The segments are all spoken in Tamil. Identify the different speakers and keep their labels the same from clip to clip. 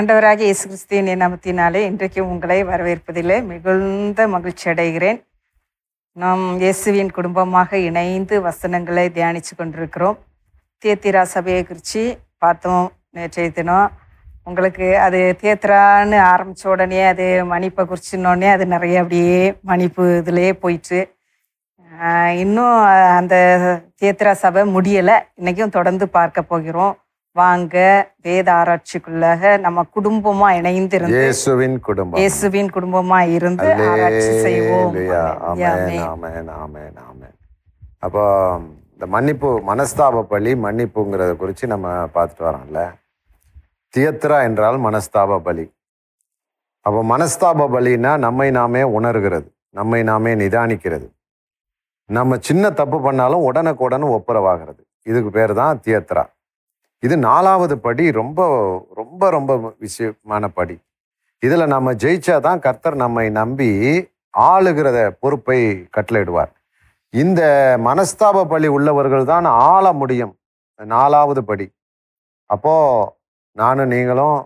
Speaker 1: ஆண்டவராகிய இயேசு கிறிஸ்தியின் நாமத்தினாலே இன்றைக்கு உங்களை வரவேற்பதிலே மிகுந்த மகிழ்ச்சி அடைகிறேன். நாம் இயேசுவின் குடும்பமாக இணைந்து வசனங்களை தியானித்து கொண்டிருக்கிறோம். தேத்திரா சபையை குறித்து பார்த்தோம் நேற்றைய தினம். உங்களுக்கு அது தேத்திரான்னு ஆரம்பித்த உடனே அது மணிப்பை குறிச்சினோடனே அது நிறைய அப்படியே மணிப்பு இதிலே போயிட்டு இன்னும் அந்த தேத்திரா சபை முடியலை. இன்றைக்கும் தொடர்ந்து பார்க்க போகிறோம். வாங்க வேத ஆராய்ச்சிக்குள்ளாக நம்ம குடும்பமா இணைந்து இருந்து
Speaker 2: இயேசுவின் குடும்பம்.
Speaker 1: இயேசுவின் குடும்பமா இருந்து ஆராய்ச்சி செய்வோம்.
Speaker 2: அல்லேலூயா.
Speaker 1: ஆமென்.
Speaker 2: ஆமென், ஆமென், ஆமென், ஆமென். அப்போ இந்த மன்னிப்பு மனஸ்தாப பலி மன்னிப்புங்கிறத குறித்து நம்ம பார்த்துட்டு வரோம்ல. தியத்ரா என்றால் மனஸ்தாப பலி அப்போ மனஸ்தாப பலின்னா நம்மை நாமே உணர்கிறது. நம்மை நாமே நிதானிக்கிறது. நம்ம சின்ன தப்பு பண்ணாலும் உடனுக்குடன் ஒப்புரவாகிறது. இதுக்கு பேர் தான் தியத்ரா. இது நாலாவது படி ரொம்ப ரொம்ப ரொம்ப விஷயமான படி. இதில் நம்ம ஜெயிச்சாதான் கர்த்தர் நம்மை நம்பி ஆளுகிறத பொறுப்பை கட்டளையிடுவார். இந்த மனஸ்தாப பலி உள்ளவர்கள் தான் ஆள முடியும். நாலாவது படி. அப்போது நானும் நீங்களும்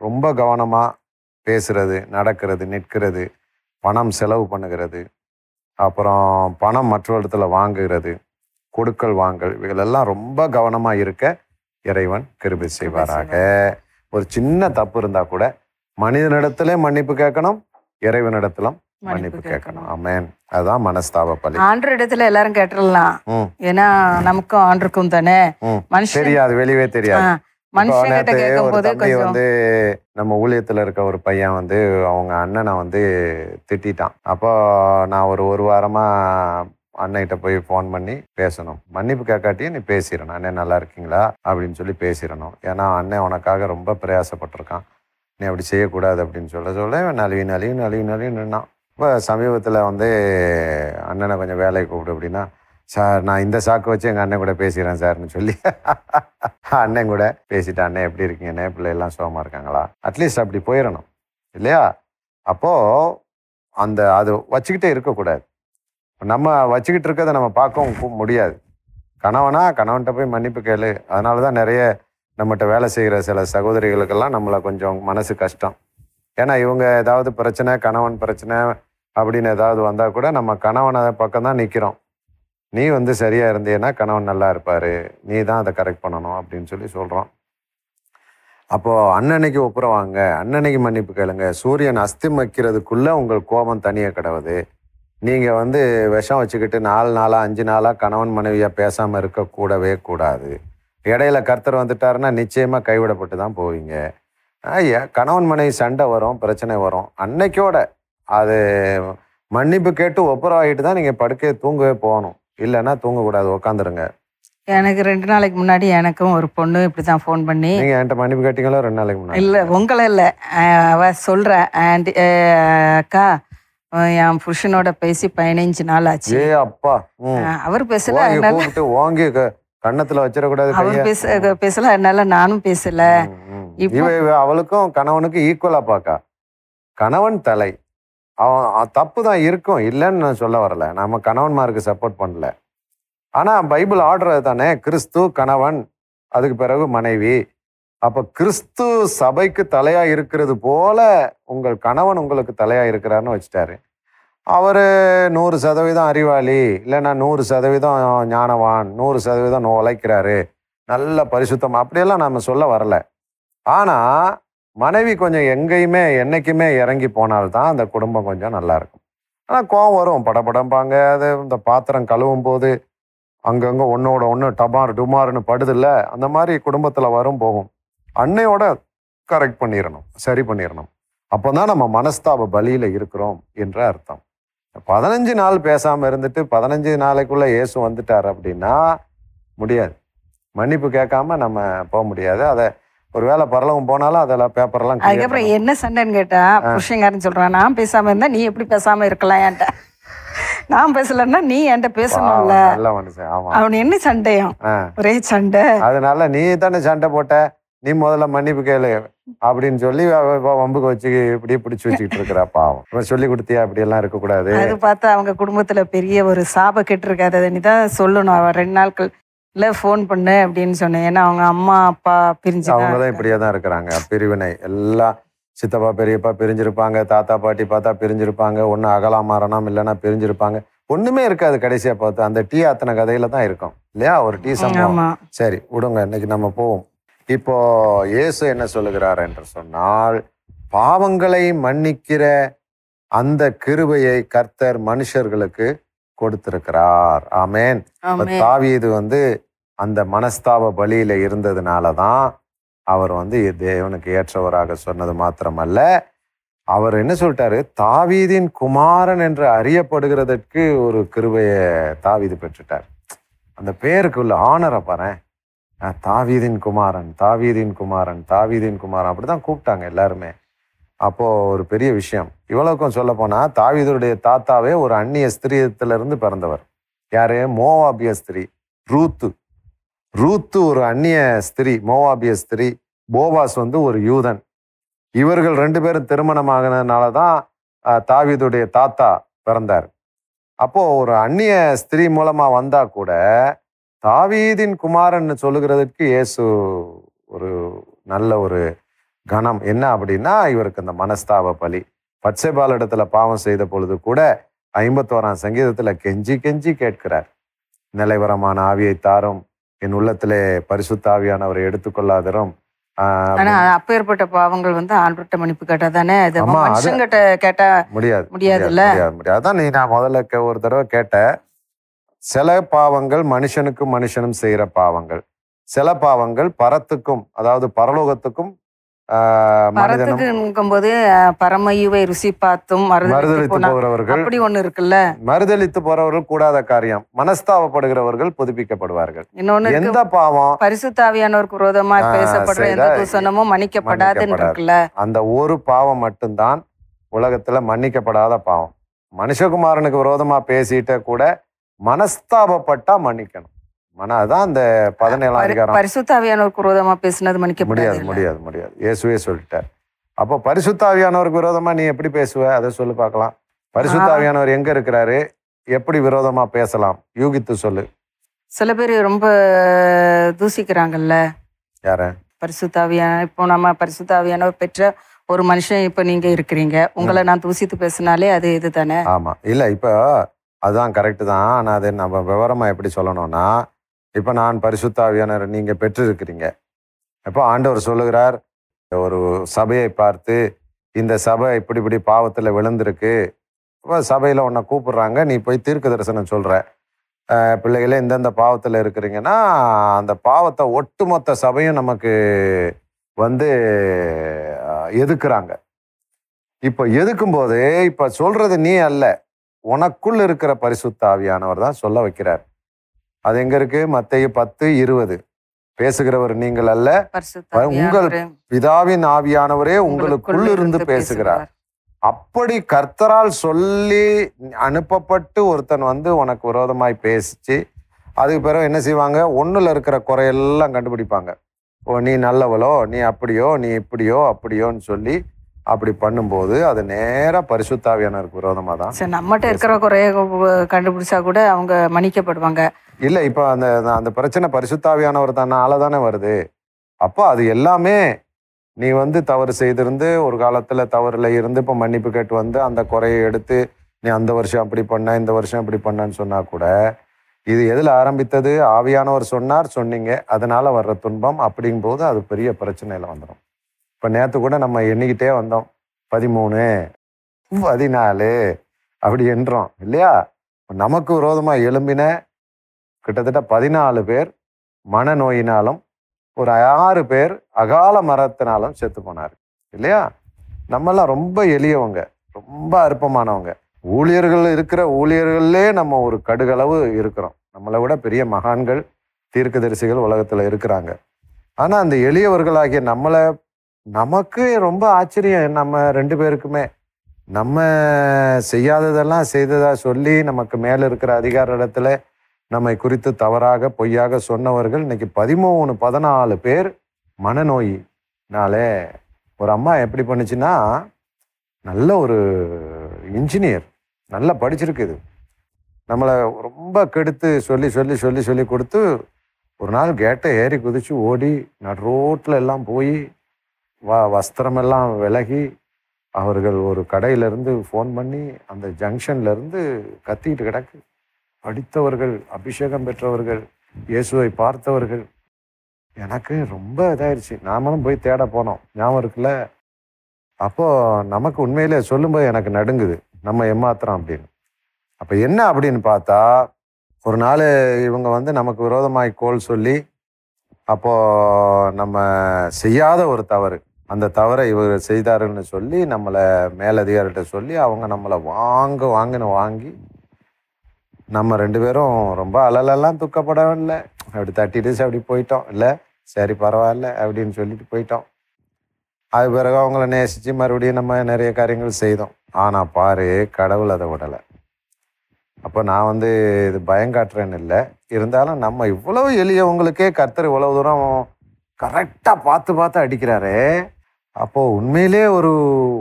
Speaker 2: ரொம்ப கவனமாக பேசுறது நடக்கிறது நிற்கிறது பணம் செலவு பண்ணுகிறது அப்புறம் பணம் மற்றவரிடத்துல வாங்குகிறது கொடுக்கல் வாங்கல் இவைகளெல்லாம் ரொம்ப கவனமாக இருக்க இறைவன் கிருபை செய்வாராக. ஒரு சின்ன தப்பு இருந்தா கூட மனிதனிடத்திலே மன்னிப்பு கேட்கணும் இறைவனிடத்திலும் மன்னிப்பு கேட்கணும். ஆமென். அதுதான் மனஸ்தாப பலி.
Speaker 1: ஆண்டர் இடத்துல எல்லாரும் கேட்டுடலாம். ஏன்னா நமக்கும் ஆண்டருக்கும் தானே. மனுஷன்
Speaker 2: தெரியாது வெளியவே தெரியாது. தம்பி வந்து நம்ம ஊழியத்துல இருக்க ஒரு பையன் வந்து அவங்க அண்ணனை வந்து திட்டிட்டான். அப்போ நான் ஒரு ஒரு வாரமா அண்ணன்கிட்ட போய் ஃபோன் பண்ணி பேசணும். மன்னிப்பு கேட்காட்டியும் நீ பேசிடணும். அண்ணன் நல்லா இருக்கீங்களா? அப்படின்னு சொல்லி பேசிடணும். ஏன்னா அண்ணன் உனக்காக ரொம்ப பிரயாசப்பட்டிருக்கான். நீ அப்படி செய்யக்கூடாது அப்படின்னு சொல்ல சொல்ல இவன் நழுவி நழுவி நழுவி நழுவி நின்னான். இப்போ சமீபத்தில் வந்து அண்ணனை கொஞ்சம் வேலைக்கு கூப்பிடு அப்படின்னா சார் நான் இந்த சாக்கு வச்சு எங்கள் அண்ணன் கூட பேசிக்கிறேன் சார்னு சொல்லி. அண்ணன் கூட பேசிட்டு அண்ணன் எப்படி இருக்கீங்க? அண்ணன் பிள்ளைலாம் சுகமாக இருக்காங்களா? அட்லீஸ்ட் அப்படி போயிடணும். இல்லையா? அப்போது அந்த அது வச்சுக்கிட்டே இருக்கக்கூடாது. நம்ம வச்சுக்கிட்டு இருக்கிறத நம்ம பார்க்கவும் முடியாது. கணவனா கணவன்கிட்ட போய் மன்னிப்பு கேளு. அதனால தான் நிறைய நம்மகிட்ட வேலை செய்கிற சில சகோதரிகளுக்கெல்லாம் நம்மளை கொஞ்சம் மனசு கஷ்டம். ஏன்னா இவங்க ஏதாவது பிரச்சனை கணவன் பிரச்சனை அப்படின்னு ஏதாவது வந்தால் கூட நம்ம கணவனை பக்கம் தான் நிற்கிறோம் நீ வந்து சரியாக இருந்தீன்னா கணவன் நல்லா இருப்பார். நீ தான் அதை கரெக்ட் பண்ணணும் அப்படின்னு சொல்லி சொல்கிறோம் அப்போது அண்ணனைக்கு ஒப்புறவாங்க அண்ணனைக்கு மன்னிப்பு கேளுங்க. சூரியன் அஸ்திமக்கிறதுக்குள்ள உங்கள் கோபம் தனியாக கிடவுது. நீங்க வந்து விஷம் வச்சுக்கிட்டு நாலு நாளா அஞ்சு நாளா கணவன் மனைவியா பேசாம இருக்க கூடவே கூடாது. இடையில கர்த்தர் வந்துட்டாருன்னா நிச்சயமா கைவிடப்பட்டு தான் போவீங்க. ஐயா கணவன் மனைவி சண்டை வரும் பிரச்சனை வரும். அன்னைக்கோட அது மன்னிப்பு கேட்டு ஒப்புரவாகிட்டு தான் நீங்க படுக்கையை தூங்கவே போகணும். இல்லைன்னா தூங்கக்கூடாது. உட்காந்துருங்க
Speaker 1: எனக்கு ரெண்டு நாளைக்கு முன்னாடி எனக்கும் ஒரு பொண்ணு இப்படிதான் ஃபோன் பண்ணி.
Speaker 2: நீங்க என்கிட்ட மன்னிப்பு கேட்டீங்களோ? ரெண்டு நாளைக்கு முன்னாடி?
Speaker 1: இல்ல உங்களை இல்ல. அவ சொல்ற ஆண்டி அக்கா என் புருஷனோட பேசி பதினைஞ்சு நாள் ஆச்சு.
Speaker 2: ஏ அப்பா.
Speaker 1: அவர் பேசல
Speaker 2: ஓங்கி
Speaker 1: அதனால
Speaker 2: கூப்பிட்டு ஓங்கி க- கன்னத்துல வச்சிடக்கூடாது
Speaker 1: அவர் பேச பேசல அதனால நானும் பேசல.
Speaker 2: அவளுக்கும் கணவனுக்கு ஈக்குவலா பாக்கா. கணவன் தலை. அவன் தப்பு தான் இருக்கும் இல்லைன்னு நான் சொல்ல வரல. நம்ம கணவன்மாருக்கு சப்போர்ட் பண்ணல. ஆனா பைபிள் ஆர்டர் தானே கிறிஸ்து கணவன் அதுக்கு பிறகு மனைவி. அப்ப கிறிஸ்து சபைக்கு தலையா இருக்கிறது போல உங்கள் கணவன் உங்களுக்கு தலையா இருக்கிறாருன்னு வச்சுட்டாரு. அவர் நூறு சதவீதம் அறிவாளி இல்லைன்னா நூறு சதவீதம் ஞானவான் நூறு சதவீதம் உழைக்கிறாரு நல்ல பரிசுத்தம் அப்படியெல்லாம் நம்ம சொல்ல வரல. ஆனா மனைவி கொஞ்சம் எங்கேயுமே என்னைக்குமே இறங்கி போனால்தான் அந்த குடும்பம் கொஞ்சம் நல்லா இருக்கும். ஆனால் கோவம் வரும் படபடம்பாங்க அது இந்த பாத்திரம் கழுவும் போது அங்கங்கே ஒன்றோட ஒன்று டபார் டுமார்னு படுதில்ல அந்த மாதிரி குடும்பத்தில் வரும் போகும். அன்னையோட கரெக்ட் பண்ணிடணும் சரி பண்ணிடணும் அப்போதான் நம்ம மனஸ்தாப பலியில இருக்கிறோம் என்ற அர்த்தம். பதினஞ்சு நாள் பேசாம இருந்துட்டு பதினஞ்சு நாளைக்குள்ள இயேசு வந்துட்டார் அப்படின்னா முடியாது. மன்னிப்பு கேட்காம நம்ம போக முடியாது. அதை ஒருவேளை பரலவம் போனாலும் அதெல்லாம் பேப்பர்லாம்
Speaker 1: அதுக்கப்புறம். என்ன சண்டைன்னு கேட்டா புருஷங்காரன் சொல்றான் நான் பேசாம இருந்தா நீ எப்படி பேசாம இருக்கலாம் என்கிட்ட? நான் பேசலன்னா நீ என்கிட்ட பேசணும்ல.
Speaker 2: நல்ல மனுஷன்.
Speaker 1: அவன் என்ன சண்டையும். ஒரே சண்டை.
Speaker 2: அதனால நீ தானே சண்டை போட்ட? நீ முதல்ல மன்னிப்பு கேளு அப்படின்னு சொல்லி வம்புக்கு வச்சு இப்படி பிடிச்சி வச்சுக்கிட்டு இருக்கிறா பாவம். இவன் சொல்லி கொடுத்தியா? அப்படி எல்லாம் இருக்கக்கூடாது.
Speaker 1: அது பார்த்தா அவங்க குடும்பத்துல பெரிய ஒரு சாப கெட்டு இருக்காது அதை நீ தான் சொல்லணும். அவ ரெண்டு நாட்கள் இல்லை ஃபோன் பண்ணு அப்படின்னு சொன்னேன். ஏன்னா அவங்க அம்மா அப்பா பிரிஞ்சு
Speaker 2: அவங்க தான் இப்படியே தான் இருக்கிறாங்க. பிரிவினை எல்லாம் சித்தப்பா பெரியப்பா பிரிஞ்சிருப்பாங்க. தாத்தா பாட்டி பார்த்தா பிரிஞ்சிருப்பாங்க. ஒன்று அகலா மரணம் இல்லைன்னா பிரிஞ்சிருப்பாங்க. ஒண்ணுமே இருக்காது கடைசியா பார்த்து. அந்த டீ ஆத்தின கதையில தான் இருக்கும். இல்லையா? ஒரு டீ சம்பவம். சரி விடுங்க. இன்னைக்கு நம்ம போவோம். இப்போ இயேசு என்ன சொல்லுகிறார் என்று சொன்னால் பாவங்களை மன்னிக்கிற அந்த கிருபையை கர்த்தர் மனுஷர்களுக்கு கொடுத்திருக்கிறார். ஆமென். தாவீது வந்து அந்த மனஸ்தாப பலியில இருந்ததுனால தான் அவர் வந்து தேவனுக்கு ஏற்றவராக சொன்னது மாத்திரமல்ல. அவர் என்ன சொல்லிட்டாரு? தாவீதின் குமாரன் என்று அறியப்படுகிறதற்கு ஒரு கிருபையை தாவீது பெற்றுட்டார். அந்த பேருக்குள்ள ஆனரை பாரு தாவீதின் குமாரன் தாவீதின் குமாரன் தாவீதின் குமாரன் அப்படி தான் கூப்பிட்டாங்க எல்லாருமே. அப்போது ஒரு பெரிய விஷயம். இவ்வளோக்கும் சொல்ல போனா தாவீதுடைய தாத்தாவே ஒரு அந்நிய ஸ்திரியத்திலிருந்து பிறந்தவர். யார்? மோவாபிய ஸ்திரீ ரூத்து. ரூத்து ஒரு அந்நிய ஸ்திரீ மோவாபிய ஸ்திரீ போவாஸ் வந்து ஒரு யூதன். இவர்கள் ரெண்டு பேரும் திருமணமாகினதுனால தான் தாவீதுடைய தாத்தா பிறந்தார். அப்போது ஒரு அந்நிய ஸ்திரீ மூலமாக வந்தால் கூட தாவீதின் குமாரன் சொல்லுகிறதுக்கு இயேசு ஒரு நல்ல ஒரு கணம். என்ன அப்படின்னா இவருக்கு இந்த மனஸ்தாப பலி. பச்சைபால் இடத்துல பாவம் செய்த பொழுது கூட ஐம்பத்தோராம் சங்கீதத்துல கெஞ்சி கெஞ்சி கேட்கிறார். நிலைவரமான ஆவியை தாரும் என் உள்ளத்திலே பரிசுத்த ஆவியானவரை எடுத்துக்கொள்ளாதரும். ஆஹ்
Speaker 1: ஆனா அப்பேற்பட்ட பாவங்கள் வந்து ஆண்பட்ட மன்னிப்பு கேட்டா தானே மனுஷங்கிட்ட கேட்டா
Speaker 2: முடியாது? முடியாது முடியாது. அதான் நீ நான் முதல்ல ஒரு தடவை கேட்ட சில பாவங்கள் மனுஷனுக்கும் மனுஷனும் செய்யற பாவங்கள். சில பாவங்கள் பரத்துக்கும் அதாவது பரலோகத்துக்கும்
Speaker 1: போது பரமயுவை ருசி பார்த்தும்
Speaker 2: மறுதளித்து போகிறவர்கள்
Speaker 1: அப்படி ஒண்ணு இருக்குல்ல?
Speaker 2: மறுதளித்து போறவர்கள் கூடாத காரியம். மனஸ்தாபப்படுகிறவர்கள் புதுப்பிக்கப்படுவார்கள்.
Speaker 1: இன்னொன்னு
Speaker 2: எந்த பாவம்?
Speaker 1: பரிசுத்தாவியானவருக்கு விரோதமா பேசப்படுற எந்த தூசணமும் மன்னிக்கப்படாதுன்னு. இருக்குல்ல?
Speaker 2: அந்த ஒரு பாவம் மட்டும்தான் உலகத்துல மன்னிக்கப்படாத பாவம். மனுஷகுமாரனுக்கு விரோதமா பேசிட்ட கூட மனஸ்தாபப்பட்டா மன்னிக்கணும். மன அதான் அந்த பதினேழாம் அதிகாரம்.
Speaker 1: பரிசுத்தாவியானவருக்கு விரோதமா பேசினது
Speaker 2: முடியாது
Speaker 1: மன்னிக்கப்படாது
Speaker 2: முடியாது முடியாது இயேசுவே சொல்லிட்டார். அப்போ பரிசுத்தாவியானவருக்கு விரோதமா நீ எப்படி பேசுவ? அதை சொல்லு பார்க்கலாம். பரிசுத்தாவியானவர் எங்க இருக்கிறாரு? எப்படி விரோதமா பேசலாம்? யூகித்து சொல்லு.
Speaker 1: சில பேர் ரொம்ப தூசிக்கிறாங்கல்ல.
Speaker 2: யார?
Speaker 1: பரிசுத்தாவியான இப்போ நம்ம பரிசுத்தாவியானவர் பெற்ற ஒரு மனுஷன் இப்போ நீங்க இருக்கிறீங்க. உங்களை நான் தூசித்து பேசினாலே அது இது தானே
Speaker 2: ஆமா. இல்ல இப்போ அதுதான் கரெக்டு தான். ஆனால் அது நம்ம விவரமாக எப்படி சொல்லணும்னா இப்போ நான் பரிசுத்தாவியானர் நீங்கள் பெற்றிருக்கிறீங்க. இப்போ ஆண்டவர் சொல்லுகிறார் ஒரு சபையை பார்த்து இந்த சபை இப்படி இப்படி பாவத்தில் விழுந்திருக்கு. இப்போ சபையில் உன்னை கூப்பிடுறாங்க நீ போய் தீர்க்க தரிசனம் சொல்கிற பிள்ளைகளே இந்தந்த பாவத்தில் இருக்கிறீங்கன்னா அந்த பாவத்தை ஒட்டுமொத்த சபையும் நமக்கு வந்து எதுக்குறாங்க? இப்போ எதுக்கும் போது இப்போ சொல்கிறது நீ அல்ல. உனக்குள் இருக்கிற பரிசுத்த ஆவியானவர் தான் சொல்ல வைக்கிறார். அது எங்க இருக்கு? மத்தேயு பத்து இருபது. பேசுகிறவர் நீங்கள் அல்ல.
Speaker 1: பரிசுத்தாவியானவரே,
Speaker 2: பிதாவின் ஆவியானவரே உங்களுக்குள் இருந்து பேசுகிறார். அப்படி கர்த்தரால் சொல்லி அனுப்பப்பட்டு ஒருத்தன் வந்து உனக்கு விரோதமாய் பேசிச்சு அதுக்கு பிறகு என்ன செய்வாங்க? ஒண்ணுல இருக்கிற குறையெல்லாம் கண்டுபிடிப்பாங்க. ஓ நீ நல்லவளோ? நீ அப்படியோ? நீ இப்படியோ? அப்படியோன்னு சொல்லி அப்படி பண்ணும்போது அது நேரா பரிசுத்தாவியானவருக்கு விரோதமா தான்
Speaker 1: சரி நம்மகிட்ட இருக்கிற குறைய கண்டுபிடிச்சா கூட அவங்க மன்னிக்கப்படுவாங்க.
Speaker 2: இல்ல இப்ப அந்த அந்த பிரச்சனை பரிசுத்தாவியானவர் தானால தானே வருது. அப்போ அது எல்லாமே நீ வந்து தவறு செய்திருந்து ஒரு காலத்துல தவறுல இருந்து இப்ப மன்னிப்பு கேட்டு வந்து அந்த குறையை எடுத்து நீ அந்த வருஷம் அப்படி பண்ண இந்த வருஷம் இப்படி பண்ணன்னு சொன்னா கூட இது எதுல ஆரம்பித்தது? ஆவியானவர் சொன்னார் சொன்னீங்க. அதனால வர்ற துன்பம் அப்படிங்கும்போது அது பெரிய பிரச்சனையில வந்துடும் இப்போ நேற்று கூட நம்ம எண்ணிக்கிட்டே வந்தோம். பதிமூணு பதினாலு அப்படி என்றோம் இல்லையா? நமக்கு விரோதமாக எழும்பின கிட்டத்தட்ட பதினாலு பேர் மனநோயினாலும் ஒரு ஆறு பேர் அகால மரத்தினாலும் செத்து போனார் இல்லையா? நம்மெல்லாம் ரொம்ப எளியவங்க ரொம்ப அற்பமானவங்க. ஊழியர்கள் இருக்கிற ஊழியர்கள்லே நம்ம ஒரு கடுகளவு இருக்கிறோம். நம்மளை விட பெரிய மகான்கள் தீர்க்கதரிசிகள் உலகத்தில் இருக்கிறாங்க. ஆனால் அந்த எளியவர்களாகிய நம்மளை நமக்கு ரொம்ப ஆச்சரியம். நம்ம ரெண்டு பேருக்குமே. நம்ம செய்யாததெல்லாம் செய்ததா சொல்லி நமக்கு மேலே இருக்கிற அதிகார இடத்துல நம்மை குறித்து தவறாக பொய்யாக சொன்னவர்கள் இன்னைக்கு பதிமூணு பதினாலு பேர் மனநோயினாலே ஒரு அம்மா எப்படி பண்ணுச்சுன்னா நல்ல ஒரு இன்ஜினியர் நல்லா படிச்சிருக்குது நம்மளை ரொம்ப கெடுத்து சொல்லி சொல்லி சொல்லி சொல்லி கொடுத்து ஒரு நாள் கேட்டை ஏறி குதிச்சு ஓடி நான் ரோட்டில் எல்லாம் போய் வ வஸ்திரமெல்லாம் விலகி அவர்கள் ஒரு கடையிலேருந்து ஃபோன் பண்ணி அந்த ஜங்ஷன்லேருந்து கத்திக்கிட்டு கிடக்கு. படித்தவர்கள் அபிஷேகம் பெற்றவர்கள் இயேசுவை பார்த்தவர்கள். எனக்கு ரொம்ப இதாயிருச்சு. நாமளும் போய் தேட போனோம். ஞாபகம் இருக்குல்ல? அப்போது நமக்கு உண்மையிலே சொல்லும்போது எனக்கு நடுங்குது. நம்ம ஏமாத்துறோம் அப்படின்னு. அப்போ என்ன அப்படின்னு பார்த்தா ஒரு நாள் இவங்க வந்து நமக்கு விரோதமாய் கோல் சொல்லி அப்போது நம்ம செய்யாத ஒரு தவறு. அந்த தவறை இவர் செய்தாருன்னு சொல்லி நம்மளை மேலதிகாரிகிட்ட சொல்லி அவங்க நம்மளை வாங்க வாங்கின வாங்கி நம்ம ரெண்டு பேரும் ரொம்ப அலலெல்லாம் துக்கப்படவில்லை அப்படி தட்டிட்டு அப்படி போயிட்டோம். இல்லை சரி பரவாயில்ல அப்படின்னு சொல்லிட்டு போயிட்டோம். அது பிறகு அவங்கள நேசித்து மறுபடியும் நம்ம நிறைய காரியங்கள் செய்தோம். ஆனால் பாரு கடவுள் அதை விடலை. அப்போ நான் வந்து இது பயங்காட்டுறேன்னு இல்லை. இருந்தாலும் நம்ம இவ்வளவு எளியவங்களுக்கே கர்த்தர் இவ்வளோ தூரம் கரெக்டாக பார்த்து பார்த்து அடிக்கிறாரே. அப்போ உண்மையிலே ஒரு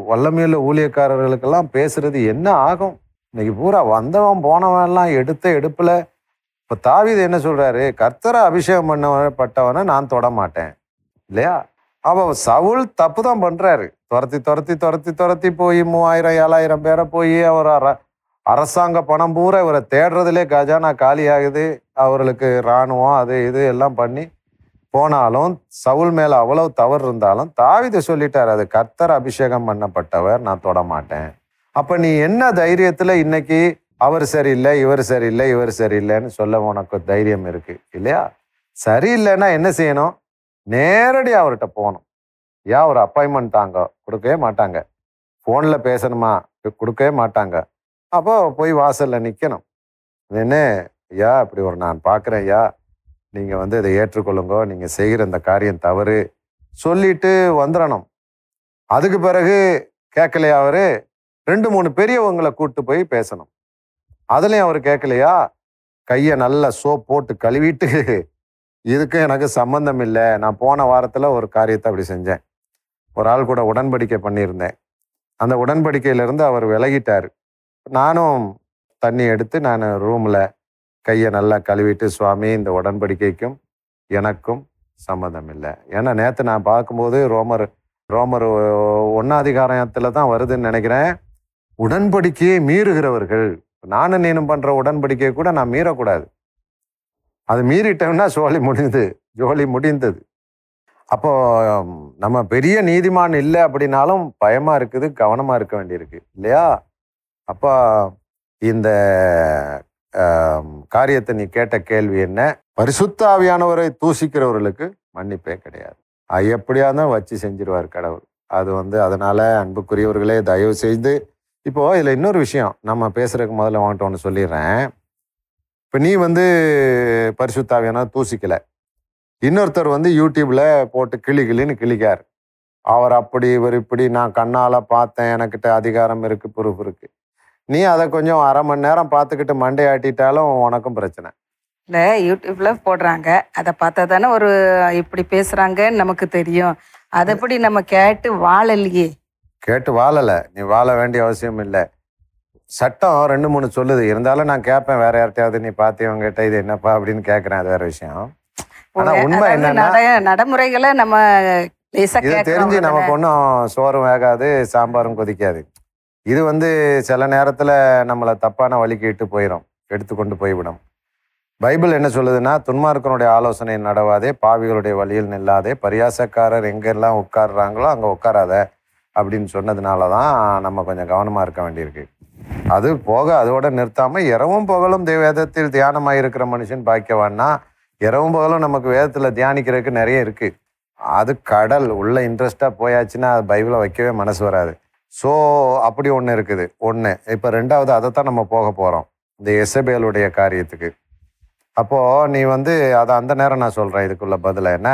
Speaker 2: வல்லமையுள்ள ஊழியக்காரர்களுக்கெல்லாம் பேசுறது என்ன ஆகும்? இன்னைக்கு பூரா வந்தவன் போனவன் எல்லாம் எடுத்த எடுப்பில் இப்போ தாவீது என்ன சொல்றாரு? கர்த்தரை அபிஷேகம் பண்ணப்பட்டவனை நான் தொட மாட்டேன். இல்லையா? அவ சவுல் தப்பு தான் பண்ணுறாரு துரத்தி துரத்தி துரத்தி துரத்தி போய் மூவாயிரம் ஏழாயிரம் பேரை போய் அவர் அர அரசாங்க பணம் பூரா இவரை தேடுறதுலே கஜானா காலி ஆகுது அவர்களுக்கு இராணுவம் அது இது எல்லாம் பண்ணி போனாலும் சவுல் மேலே அவ்வளவு தவறு இருந்தாலும் தாவித சொல்லிட்டார் அது கர்த்தர் அபிஷேகம் பண்ணப்பட்டவர் நான் தொட மாட்டேன் அப்போ நீ என்ன தைரியத்தில் இன்னைக்கு அவர் சரியில்லை இவர் சரியில்லை இவர் சரியில்லைன்னு சொல்ல உனக்கு தைரியம் இருக்கு இல்லையா? சரியில்லைன்னா என்ன செய்யணும்? நேரடியாக அவர்கிட்ட போகணும். ஏன் ஒரு அப்பாயின்மெண்ட் தாங்க கொடுக்கவே மாட்டாங்க. ஃபோனில் பேசணுமா? கொடுக்கவே மாட்டாங்க. அப்போ போய் வாசலில் நிற்கணும் என்ன ஐயா இப்படி ஒரு நான் பார்க்குறேன் ஐயா. நீங்கள் வந்து இதை ஏற்றுக்கொள்ளுங்க நீங்கள் செய்கிற இந்த காரியம் தவறு சொல்லிட்டு வந்துடணும் அதுக்கு பிறகு கேட்கலையா அவர்? ரெண்டு மூணு பெரியவங்களை கூப்பிட்டு போய் பேசணும். அதுலேயும் அவர் கேட்கலையா? கையை நல்லா சோப் போட்டு கழுவிட்டு இதுக்கு எனக்கு சம்மந்தம் இல்லை. நான் போன வாரத்தில் ஒரு காரியத்தை அப்படி செஞ்சேன். ஒரு ஆள் கூட உடன்படிக்கை பண்ணியிருந்தேன். அந்த உடன்படிக்கையிலேருந்து அவர் விலகிட்டார். நானும் தண்ணி எடுத்து நான் ரூமில் கையை நல்லா கழுவிட்டு சுவாமி இந்த உடன்படிக்கைக்கும் எனக்கும் சம்மந்தம் இல்லை ஏன்னா நேற்று நான் பார்க்கும்போது ரோமர் ரோமர் ஒன்னாதிகாரத்தில் தான் வருதுன்னு நினைக்கிறேன். உடன்படிக்கையை மீறுகிறவர்கள் நானும் நீனும் பண்ணுற உடன்படிக்கையை கூட நான் மீறக்கூடாது. அது மீறிட்டோம்னா சோழி முடிந்தது ஜோலி முடிந்தது. அப்போ நம்ம பெரிய நீதிமான் இல்லை அப்படின்னாலும் பயமா இருக்குது கவனமா இருக்க வேண்டியிருக்கு இல்லையா? அப்போ இந்த காரியத்தை நீ கேட்ட கேள்வி என்ன? பரிசுத்தாவியானவரை தூசிக்கிறவர்களுக்கு மன்னிப்பே கிடையாது. அது எப்படியா தான் வச்சு செஞ்சிருவார் கடவுள். அது வந்து அதனால அன்புக்குரியவர்களே தயவு செய்து இப்போ இதில் இன்னொரு விஷயம் நம்ம பேசுறதுக்கு முதல்ல வாங்கிட்டு ஒன்று சொல்லிடுறேன். இப்போ நீ வந்து பரிசுத்தாவியான தூசிக்கலை. இன்னொருத்தர் வந்து யூடியூப்ல போட்டு கிளி கிளின்னு கிளிக்கார். அவர் அப்படி இவர் இப்படி நான் கண்ணால் பார்த்தேன் எனக்கிட்ட அதிகாரம் இருக்குது பொறுப்பு இருக்குது நீ அதை கொஞ்சம் அரை மணி நேரம் பார்த்துக்கிட்டு மண்டையாட்டிட்டாலும் உனக்கும் பிரச்சனை.
Speaker 1: இல்லை யூடியூப்ல போடுறாங்க. அதை பார்த்தா தானே ஒரு இப்படி பேசுறாங்கன்னு நமக்கு தெரியும். அதை எப்படி நம்ம கேட்டு வாழலையே?
Speaker 2: கேட்டு வாழலை. நீ வாழ வேண்டிய அவசியம் இல்லை. சட்டம் ரெண்டு மூணு சொல்லுது. இருந்தாலும் நான் கேட்பேன். வேற யார்கிட்டயாவது நீ பார்த்தவங்க கிட்ட இது என்னப்பா அப்படின்னு கேட்குறேன். அது வேற விஷயம். ஆனா உண்மை என்னன்னா
Speaker 1: நட- நடைமுறைகளை நம்ம
Speaker 2: இது தெரிஞ்சு நமக்கு ஒன்றும் சோறும் வேகாது சாம்பாரும் கொதிக்காது. இது வந்து சில நேரத்தில் நம்மளை தப்பான வழிக்கு இட்டு போயிடும் எடுத்துக்கொண்டு போய்விடும் பைபிள் என்ன சொல்லுதுன்னா துன்மார்க்கனுடைய ஆலோசனை நடவாதே பாவிகளுடைய வழியில் நில்லாதே பரியாசக்காரர் எங்கெல்லாம் உட்கார்றாங்களோ அங்கே உட்காராத அப்படின்னு சொன்னதுனால தான் நம்ம கொஞ்சம் கவனமாக இருக்க வேண்டியிருக்கு. அது போக அதோட நிறுத்தாமல் இரவும் பகலும் வேதத்தில் தியானமாக இருக்கிற மனுஷன் பாக்கியவான்னா இரவும் பகலும் நமக்கு வேதத்தில் தியானிக்கிறதுக்கு நிறைய இருக்குது அது கடல் உள்ள இன்ட்ரெஸ்டாக போயாச்சுன்னா அது பைபிளை வைக்கவே மனசு வராது. ஸோ அப்படி ஒன்று இருக்குது. ஒன்று இப்போ ரெண்டாவது அதைத்தான் நம்ம போக போகிறோம் இந்த எசபேலுடைய காரியத்துக்கு. அப்போது நீ வந்து அதை அந்த நேரம் நான் சொல்கிறேன் இதுக்குள்ள பதில என்ன?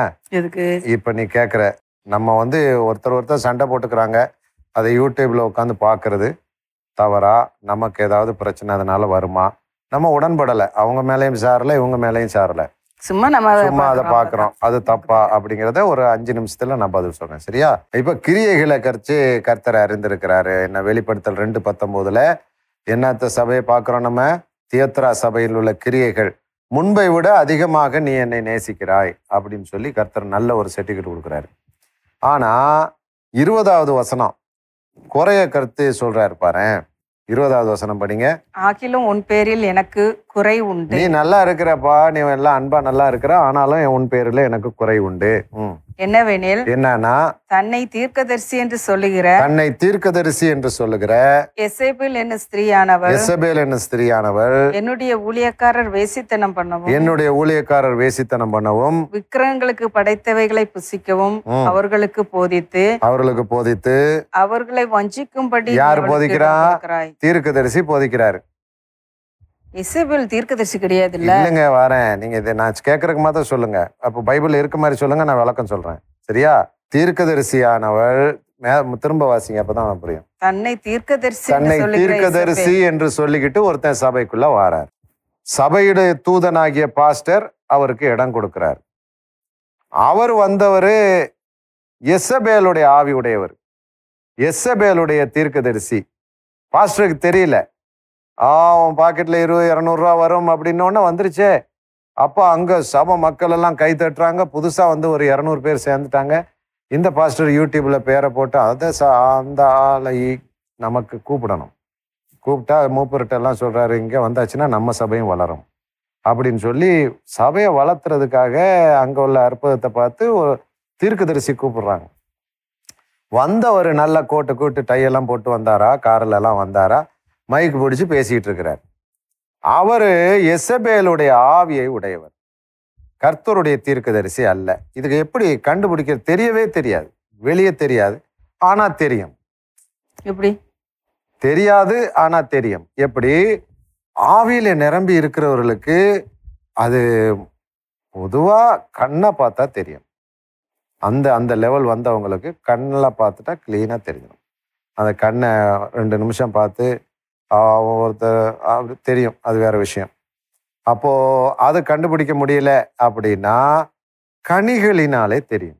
Speaker 2: இப்போ நீ கேட்குற நம்ம வந்து ஒருத்தர் ஒருத்தர் சண்டை போட்டுக்கிறாங்க. அதை யூடியூப்பில் உட்காந்து பார்க்கறது தவறா? நமக்கு ஏதாவது பிரச்சனை அதனால வருமா? நம்ம உடன்படலை. அவங்க மேலேயும் சாரல இவங்க மேலேயும் சாரல.
Speaker 1: சும்மா நம்ம அதை
Speaker 2: சும்மா அதை
Speaker 1: பார்க்கறோம்.
Speaker 2: அது தப்பா அப்படிங்கிறத ஒரு அஞ்சு நிமிஷத்துல நான் பதில் சொல்றேன். சரியா? இப்போ கிரியைகளை கரிச்சு கர்த்தரை அறிந்திருக்கிறாரு. என்ன வெளிப்படுத்தல் ரெண்டு பத்தொம்போதுல என்னத்த சபையை பார்க்குறோம் நம்ம? தியத்ரா சபையில் உள்ள கிரியைகள். முன்பை விட அதிகமாக நீ என்னை நேசிக்கிறாய். அப்படின்னு சொல்லி கர்த்தர் நல்ல ஒரு சர்டிஃபிகேட் கொடுக்குறாரு. ஆனா இருபதாவது வசனம் குறைய கருத்து சொல்றாரு பாரேன். இருபதாவது வசனம் படிங்க.
Speaker 1: ஆகிலும் உன் பேரில் எனக்கு குறை உண்டு.
Speaker 2: நீ நல்லா இருக்கிறப்பா நீ எல்லாம் அன்பா நல்லா இருக்கிற ஆனாலும் உன் பேர்ல எனக்கு குறை உண்டு. ம்.
Speaker 1: என்னவெனில்
Speaker 2: என்னன்னா
Speaker 1: தன்னை தீர்க்கதரிசி என்று சொல்லுகிற
Speaker 2: தன்னை தீர்க்கதரிசி என்று சொல்லுகிற
Speaker 1: எசேபில் என்ன ஸ்திரீயானவள்
Speaker 2: எசபேல் என்ன ஸ்திரியானவள்
Speaker 1: என்னுடைய ஊழியக்காரர் வேசித்தனம் பண்ணவும்
Speaker 2: என்னுடைய ஊழியக்காரர் வேசித்தனம் பண்ணவும்
Speaker 1: விக்கிரகங்களுக்கு படைத்தவைகளை புசிக்கவும். அவர்களுக்கு போதித்து
Speaker 2: அவர்களுக்கு போதித்து
Speaker 1: அவர்களை வஞ்சிக்கும்படி
Speaker 2: யார் போதிக்கிறா? தீர்க்கதரிசி போதிக்கிறாரு
Speaker 1: இசபேல் தீர்க்கதரிசி கிடையாது இல்ல
Speaker 2: இல்லைங்க வரேன். நீங்க இதை நான் கேட்கறதுக்கு மாத்திரம் சொல்லுங்க. அப்போ பைபிள் இருக்க மாதிரி சொல்லுங்க நான் விளக்கம் சொல்றேன். சரியா? தீர்க்கதரிசியானவள் திரும்ப வாசிங்க அப்பதான் புரியும்.
Speaker 1: தன்னை தீர்க்கதரிசி
Speaker 2: தன்னை தீர்க்கதரிசி. என்று சொல்லிக்கிட்டு ஒருத்தன் சபைக்குள்ள வாரார். சபையுடைய தூதனாகிய பாஸ்டர் அவருக்கு இடம் கொடுக்கிறார். அவர் வந்தவர் எஸ்ஸபேலுடைய ஆவி உடையவர். எஸ்ஸபேலுடைய தீர்க்கதரிசி. பாஸ்டருக்கு தெரியல. ஆ அவன் பாக்கெட்டில் இருபது இரநூறுவா வரும் அப்படின்னோடனே வந்துருச்சே. அப்போ அங்கே சப மக்கள் எல்லாம் கை தட்டுறாங்க. புதுசாக வந்து ஒரு இரநூறு பேர் சேர்ந்துட்டாங்க. இந்த பாஸ்டர் யூடியூப்பில் பேரை போட்டு அதை ச- அந்த ஆளை நமக்கு கூப்பிடணும். கூப்பிட்டா மூப்பர்கிட்ட எல்லாம் இங்கே வந்தாச்சுன்னா நம்ம சபையும் வளரும். அப்படின்னு சொல்லி சபையை வளர்த்துறதுக்காக அங்கே உள்ள அற்புதத்தை பார்த்து ஒரு தீர்க்கதரிசி கூப்பிடுறாங்க. வந்தவர் நல்ல கோட்டு கூட்டு டையெல்லாம் போட்டு வந்தாரா? காரில் எல்லாம் வந்தாரா? மைக் பிடிச்சு பேசிட்டு இருக்கிறார். அவரு எசபேலுடைய ஆவியை உடையவர். கர்த்தருடைய தீர்க்கதரிசி அல்ல. இதுக்கு எப்படி கண்டுபிடிக்க தெரியவே தெரியாது. வெளியே தெரியாது. ஆனா தெரியும்.
Speaker 1: எப்படி?
Speaker 2: தெரியாது ஆனா தெரியும். எப்படி? ஆவியில நிரம்பி இருக்கிறவர்களுக்கு அது பொதுவா கண்ணை பார்த்தா தெரியும். அந்த அந்த லெவல் வந்தவங்களுக்கு கண்ணில் பார்த்துட்டா கிளீனாக தெரிஞ்சிடும். அந்த கண்ணை ரெண்டு நிமிஷம் பார்த்து ஒருத்தர் தெரியும். அது வேற விஷயம். அப்போ அதை கண்டுபிடிக்க முடியல அப்படின்னா கனிகளினாலே தெரியும்.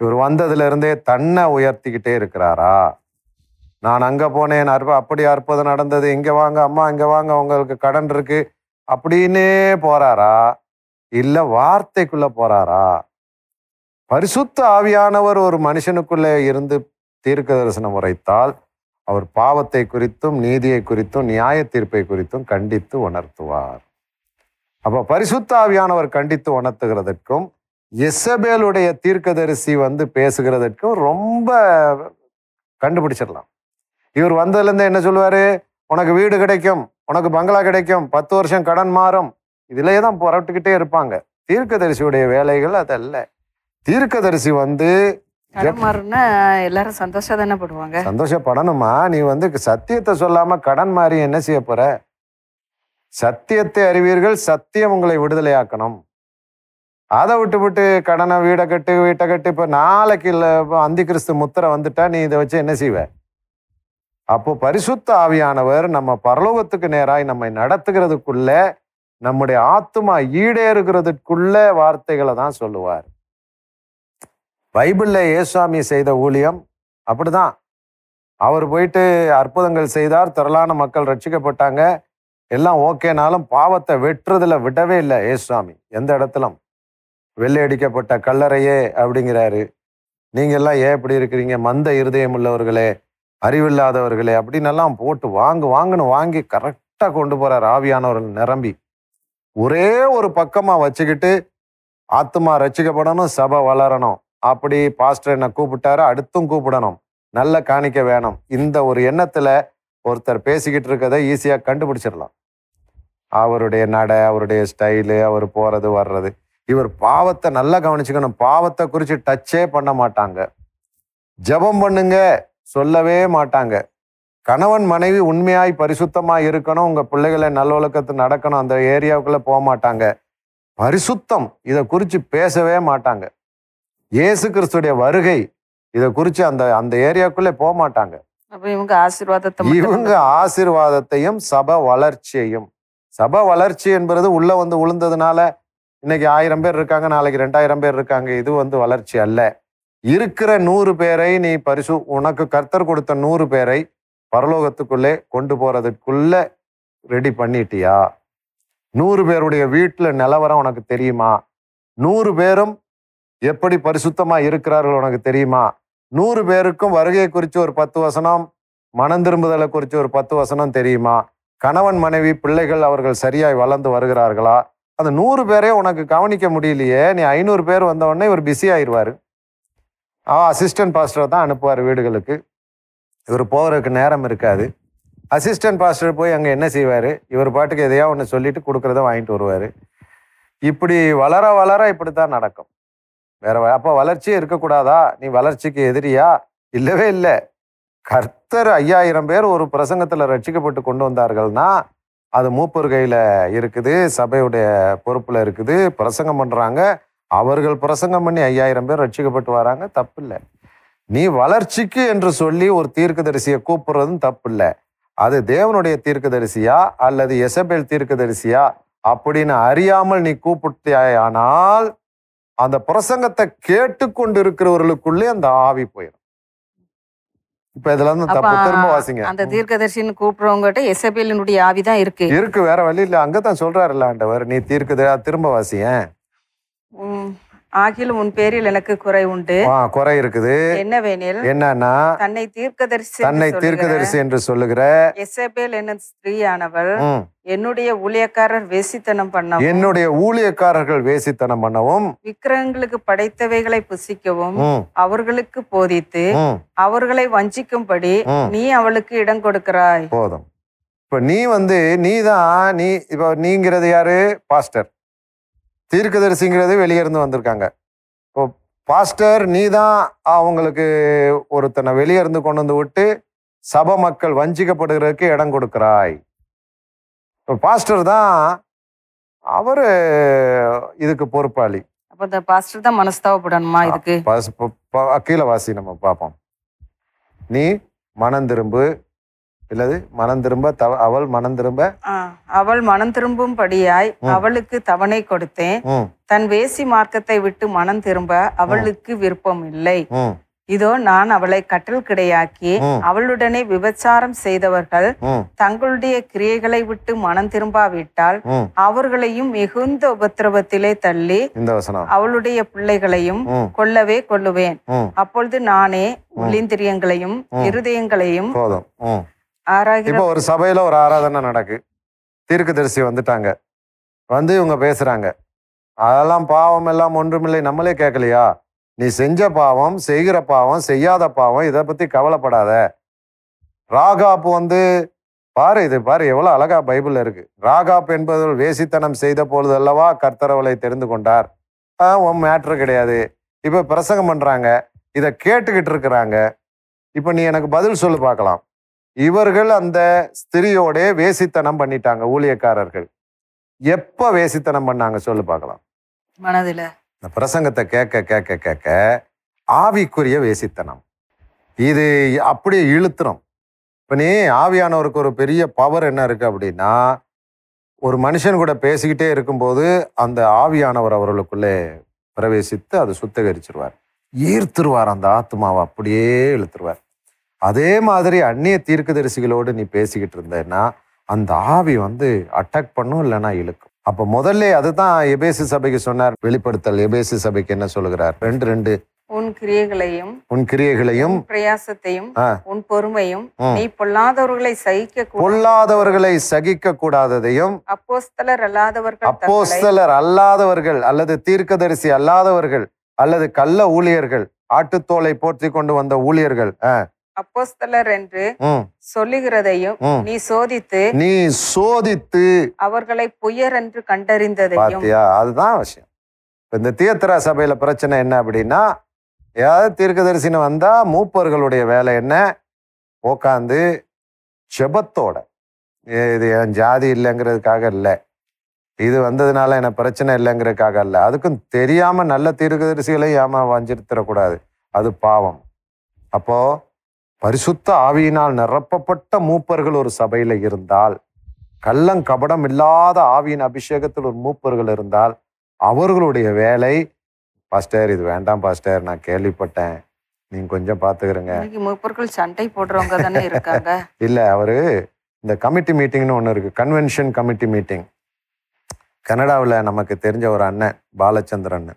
Speaker 2: இவர் வந்ததுலேருந்தே தன்னை உயர்த்திக்கிட்டே இருக்கிறாரா? நான் அங்கே போனேன் அற்ப அப்படி அற்புதம் நடந்தது. இங்கே வாங்க அம்மா இங்கே வாங்க உங்களுக்கு கடன் இருக்கு. அப்படின்னே போறாரா? இல்லை வார்த்தைக்குள்ள போறாரா? பரிசுத்த ஆவியானவர் ஒரு மனுஷனுக்குள்ளே இருந்து தீர்க்க தரிசனம் உரைத்தால் அவர் பாவத்தை குறித்தும் நீதியை குறித்தும் நியாய தீர்ப்பை குறித்தும் கண்டித்து உணர்த்துவார். அப்போ பரிசுத்தாவியானவர் கண்டித்து உணர்த்துகிறதற்கும் எசபேலுடைய தீர்க்கதரிசி வந்து பேசுகிறதற்கும் ரொம்ப கண்டுபிடிச்சிடலாம். இவர் வந்ததுலேருந்து என்ன சொல்லுவார்? உனக்கு வீடு கிடைக்கும் உனக்கு பங்களா கிடைக்கும் பத்து வருஷம் கடன் மாறும். இதிலே தான் புரட்டுக்கிட்டே இருப்பாங்க. தீர்க்கதரிசியுடைய வேலைகள் அதல்ல. தீர்க்கதரிசி வந்து
Speaker 1: கடன் மாறுனா எல்லாரும் சந்தோஷம் தானே படுவாங்க?
Speaker 2: சந்தோஷப்படணுமா? நீ வந்து சத்தியத்தை சொல்லாம கடன் மாறி என்ன செய்ய போற? சத்தியத்தை அறிவீர்கள் சத்தியம் உங்களை விடுதலையாக்கணும். அதை விட்டு விட்டு கடனை வீடை கட்டு வீட்டை கட்டு இப்ப நாளைக்கு இல்ல அந்தி கிறிஸ்து முத்திரை வந்துட்டா நீ இதை வச்சு என்ன செய்வ? அப்போ பரிசுத்த ஆவியானவர் நம்ம பரலோகத்துக்கு நேராய் நம்மை நடத்துகிறதுக்குள்ள நம்முடைய ஆத்துமா ஈடேறுகிறதுக்குள்ள வார்த்தைகளை தான் சொல்லுவார். பைபிளில் ஏசுவாமி செய்த ஊழியம் அப்படிதான். அவர் போயிட்டு அற்புதங்கள் செய்தார் திரளான மக்கள் ரட்சிக்கப்பட்டாங்க. எல்லாம் ஓகேனாலும் பாவத்தை வெட்டுறதுல விடவே இல்லை ஏசுவாமி எந்த இடத்துலும். வெள்ளை அடிக்கப்பட்ட கல்லறையே அப்படிங்கிறாரு. நீங்கள்லாம் ஏன் இப்படி இருக்கிறீங்க? மந்த இருதயம் உள்ளவர்களே அறிவில்லாதவர்களே அப்படின்னெல்லாம் போட்டு வாங்கு வாங்குன்னு வாங்கி கரெக்டாக கொண்டு போகிறார் ஆவியானவர்கள் நிரம்பி. ஒரே ஒரு பக்கமாக வச்சுக்கிட்டு ஆத்துமா ரசிக்கப்படணும் சபை வளரணும். அப்படி பாஸ்டர் என்னை கூப்பிட்டாரு. அடுத்தும் கூப்பிடணும். நல்ல காணிக்க வேணும். இந்த ஒரு எண்ணத்தில் ஒருத்தர் பேசிக்கிட்டு இருக்கிறத ஈஸியாக கண்டுபிடிச்சிடலாம். அவருடைய நடை அவருடைய ஸ்டைலு அவர் போகிறது வர்றது. இவர் பாவத்தை நல்லா கவனிச்சுக்கணும். பாவத்தை குறித்து டச்சே பண்ண மாட்டாங்க. ஜெபம் பண்ணுங்க சொல்லவே மாட்டாங்க. கணவன் மனைவி உண்மையாய் பரிசுத்தமாக இருக்கணும். உங்கள் பிள்ளைகளை நல்லொழுக்கத்து நடக்கணும். அந்த ஏரியாவுக்குள்ளே போக மாட்டாங்க. பரிசுத்தம் இதை குறித்து பேசவே மாட்டாங்க. இயேசு கிறிஸ்துடைய வருகை. இதை குறித்து அந்த அந்த ஏரியாவுக்குள்ளே போக மாட்டாங்க
Speaker 1: இவங்க ஆசீர்வாதத்தை
Speaker 2: இவங்க ஆசீர்வாதத்தையும் சபை வளர்ச்சியையும். சபை வளர்ச்சி என்பது உள்ள வந்து உளுந்ததுனால இன்னைக்கு ஆயிரம் பேர் இருக்காங்க நாளைக்கு ரெண்டாயிரம் பேர் இருக்காங்க. இது வந்து வளர்ச்சி அல்ல. இருக்கிற நூறு பேரை நீ பரிசு உனக்கு கர்த்தர் கொடுத்த நூறு பேரை பரலோகத்துக்குள்ளே கொண்டு போறதுக்குள்ள ரெடி பண்ணிட்டியா? நூறு பேருடைய வீட்டில் நிலவரம் உனக்கு தெரியுமா? நூறு பேரும் எப்படி பரிசுத்தமா இருக்கிறார்கள் உனக்கு தெரியுமா? நூறு பேருக்கும் வருகை குறித்து ஒரு பத்து வசனம் மனம் திரும்புதலை குறித்து ஒரு பத்து வசனம் தெரியுமா? கணவன் மனைவி பிள்ளைகள் அவர்கள் சரியாய் வளர்ந்து வருகிறார்களா? அந்த நூறு பேரே உனக்கு கவனிக்க முடியலையே. நீ ஐநூறு பேர் வந்தவொடனே இவர் பிஸி ஆயிடுவார் அசிஸ்டன்ட் பாஸ்டரை தான் அனுப்புவார் வீடுகளுக்கு. இவர் போகிறதுக்கு நேரம் இருக்காது. அசிஸ்டன்ட் பாஸ்டர் போய் அங்கே என்ன செய்வார்? இவர் பாட்டுக்கு எதையா ஒன்று சொல்லிட்டு கொடுக்குறத வாங்கிட்டு வருவார். இப்படி வளர வளர இப்படி தான் நடக்கும். வேற அப்போ வளர்ச்சியே இருக்கக்கூடாதா? நீ வளர்ச்சிக்கு எதிரியா? இல்லவே இல்லை. கர்த்தர் ஐயாயிரம் பேர் ஒரு பிரசங்கத்தில் ரட்சிக்கப்பட்டு கொண்டு வந்தார்கள்னா அது மூப்பர் கையில் இருக்குது சபையுடைய பொறுப்பில் இருக்குது பிரசங்கம் பண்ணுறாங்க அவர்கள் பிரசங்கம் பண்ணி ஐயாயிரம் பேர் ரட்சிக்கப்பட்டு வராங்க தப்பு இல்லை நீ வளர்ச்சிக்கு என்று சொல்லி ஒரு தீர்க்கதரிசியை கூப்பிடுறதும் தப்பு இல்லை அது தேவனுடைய தீர்க்கதரிசியா? அல்லது எசபேல் தீர்க்கதரிசியா? அப்படின்னு அறியாமல் நீ கூப்பிட்டாயானால் அந்த பிரசங்கத்தை கேட்டுக்கொண்டு இருக்கிறவர்களுக்குள்ளே அந்த ஆவி போயிடும் இப்ப இதுல இருந்து தப்பு திரும்ப வாசிங்க.
Speaker 1: அந்த தீர்க்கதரிசின்னு கூப்பிடுறவங்ககிட்ட எசபேலினுடைய ஆவிதான் இருக்கு.
Speaker 2: இருக்கு வேற வழி இல்ல. அங்கதான் சொல்றாருல்ல ஆண்டவர் நீ தீர்க்குது திரும்ப வாசியேன்.
Speaker 1: ஆகிலும் உன் பேரில் எனக்கு குறை உண்டு.
Speaker 2: குறை இருக்குது.
Speaker 1: என்னவெனில்
Speaker 2: என்னன்னா
Speaker 1: தன்னை தீர்க்கதரிசி
Speaker 2: தன்னை தீர்க்கதரிசி என்று சொல்லுகிற
Speaker 1: எசபேல் என்ன ஸ்திரீயானவள் என்னுடைய ஊழியக்காரர் வேசித்தனம் பண்ணவும்
Speaker 2: என்னுடைய ஊழியக்காரர்கள் வேசித்தனம் பண்ணவும்
Speaker 1: விக்கிரகங்களுக்கு படைத்தவைகளை புசிக்கவும் அவர்களுக்கு போதித்து அவர்களை வஞ்சிக்கும்படி. நீ அவளுக்கு இடம் கொடுக்கிறாய்.
Speaker 2: போதும். இப்ப நீ வந்து நீ தான் நீ இப்ப நீங்கிறது யாரு? பாஸ்டர். தீர்க்கதரிசிங்கிறது வெளியே இருந்து வந்திருக்காங்க. இப்போ பாஸ்டர் நீ தான் அவங்களுக்கு ஒருத்தனை வெளியே இருந்து கொண்டு வந்து விட்டு சபை மக்கள் வஞ்சிக்கப்படுகிறதுக்கு இடம் கொடுக்கிறாய். இப்போ பாஸ்டர் தான் அவரு இதுக்கு பொறுப்பாளி.
Speaker 1: அப்ப இந்த பாஸ்டர் தான் மனஸ்தாவப்படணுமா இதுக்கு?
Speaker 2: கீழே வாசி நம்ம பார்ப்போம். நீ மனம் திரும்பு இல்லது மனம் திரும்ப தவ அவள் மனம் திரும்ப?
Speaker 1: அவள் மனம் திரும்பும்படியாய்
Speaker 2: ம்.
Speaker 1: அவளுக்கு தவணை கொடுத்தேன். தன் வேசி மார்க்கத்தை விட்டு மனம் திரும்ப அவளுக்கு விருப்பம் இல்லை இதோ நான் அவளை கட்டல் கிடையாக்கி. அவளுடனே விபச்சாரம் செய்தவர்கள் தங்களுடைய கிரியைகளை விட்டு மனம் திரும்பாவிட்டால் அவர்களையும் மிகுந்த உபத்திரவத்திலே தள்ளி அவளுடைய பிள்ளைகளையும் கொல்லவே கொல்லுவேன்.
Speaker 2: ம்.
Speaker 1: அப்பொழுது நானே உள்ளிந்திரியங்களையும்
Speaker 2: ம்.
Speaker 1: இருதயங்களையும்
Speaker 2: இப்போ ஒரு சபையில ஒரு ஆராதனை நடக்கு. தீர்க்கதரிசி வந்துட்டாங்க. வந்து இவங்க பேசுறாங்க. அதெல்லாம் பாவம் எல்லாம் ஒன்றுமில்லை. நம்மளே கேட்கலையா? நீ செஞ்ச பாவம் செய்கிற பாவம் செய்யாத பாவம் இதை பத்தி கவலைப்படாத. ராகாப் வந்து பாரு இது பாரு எவ்வளவு அழகா பைபிள் இருக்கு. ராகாப் என்பது வேசித்தனம் செய்த பொழுது அல்லவா கர்த்தரவளை தெரிந்து கொண்டார். ஆஹ் உன் மேட்ரு கிடையாது. இப்போ பிரசங்கம் பண்றாங்க. இதை கேட்டுக்கிட்டு இருக்கிறாங்க. இப்ப நீ எனக்கு பதில் சொல்லு பார்க்கலாம். இவர்கள் அந்த ஸ்திரியோட வேசித்தனம் பண்ணிட்டாங்க ஊழியக்காரர்கள். எப்ப வேசித்தனம் பண்ணாங்க சொல்லு பார்க்கலாம்.
Speaker 1: மனதுல.
Speaker 2: இந்த பிரசங்கத்தை கேட்க கேட்க கேட்க ஆவிக்குரிய வேசித்தனம். இது அப்படியே இழுத்துரும். இப்போ நீ ஆவியானவருக்கு ஒரு பெரிய பவர் என்ன இருக்கு அப்படின்னா ஒரு மனுஷன் கூட பேசிக்கிட்டே இருக்கும்போது அந்த ஆவியானவர் அவர்களுக்குள்ளே பிரவேசித்து அதை சுத்திகரிச்சிருவார். ஈர்த்துருவார் அந்த ஆத்மாவை அப்படியே இழுத்துருவார். அதே மாதிரி அந்நிய தீர்க்கதரிசிகளோடு நீ பேசிக்கிட்டு இருந்தேன்னா அந்த ஆவி வந்து அட்டாக் பண்ணும் இல்லைன்னா இழுக்கும். அப்ப முதல்ல அதுதான் எபேசு சபைக்கு சொன்னார் வெளிப்படுத்தல். எபேசு சபைக்கு என்ன சொல்லுகிறார்? ரெண்டு ரெண்டு.
Speaker 1: உன் கிரியைகளையும்
Speaker 2: உன் கிரியைகளையும்
Speaker 1: பிரயாசத்தையும் உன் பொறுமையும். நீ பொல்லாதவர்களை சகிக்க
Speaker 2: பொல்லாதவர்களை சகிக்க கூடாததையும்
Speaker 1: அப்போஸ்தலர் அல்லாதவர்கள்
Speaker 2: அப்போஸ்தலர் அல்லாதவர்கள் அல்லது தீர்க்கதரிசி அல்லாதவர்கள் அல்லது கள்ள ஊழியர்கள் ஆட்டுத்தோலை போர்த்தி கொண்டு வந்த ஊழியர்கள்
Speaker 1: அப்போஸ்தலர் என்று சொல்லுகிறதையும். நீ சோதித்து
Speaker 2: நீ சோதித்து
Speaker 1: அவர்களை பொய்யர் என்று கண்டறிந்ததையும்.
Speaker 2: அதுதான் விஷயம். இந்த தியத்திரா சபையில பிரச்சனை என்ன அப்படின்னா ஏதாவது தீர்க்கதரிசின்னு வந்தா மூப்பர்களுடைய வேலை என்ன? உக்காந்து செபத்தோட. இது என் ஜாதி இல்லைங்கிறதுக்காக இல்லை. இது வந்ததுனால எனக்கு பிரச்சனை இல்லைங்கிறதுக்காக இல்லை. அதுக்கும் தெரியாம நல்ல தீர்க்கதரிசிகளையும் ஏமா வஞ்சிருத்திடக்கூடாது அது பாவம். அப்போ பரிசுத்த ஆவியினால் நிரப்பப்பட்ட மூப்பர்கள் ஒரு சபையில இருந்தால் கள்ளம் கபடம் இல்லாத ஆவியின் அபிஷேகத்தில் ஒரு மூப்பர்கள் இருந்தால் அவர்களுடைய வேலை பாஸ்டர் இது வேண்டாம் பாஸ்டர் நான் கேள்விப்பட்டேன். நீங்க கொஞ்சம் பார்த்துக்கிறங்க
Speaker 1: இன்னைக்கு மூப்பர்கள் சண்டை போடுறவங்க தானே இருக்காங்க.
Speaker 2: இல்ல அவரு இந்த கமிட்டி மீட்டிங்னு ஒன்று இருக்கு கன்வென்ஷன் கமிட்டி மீட்டிங். கனடாவில் நமக்கு தெரிஞ்ச ஒரு அண்ணன் பாலச்சந்திரன்.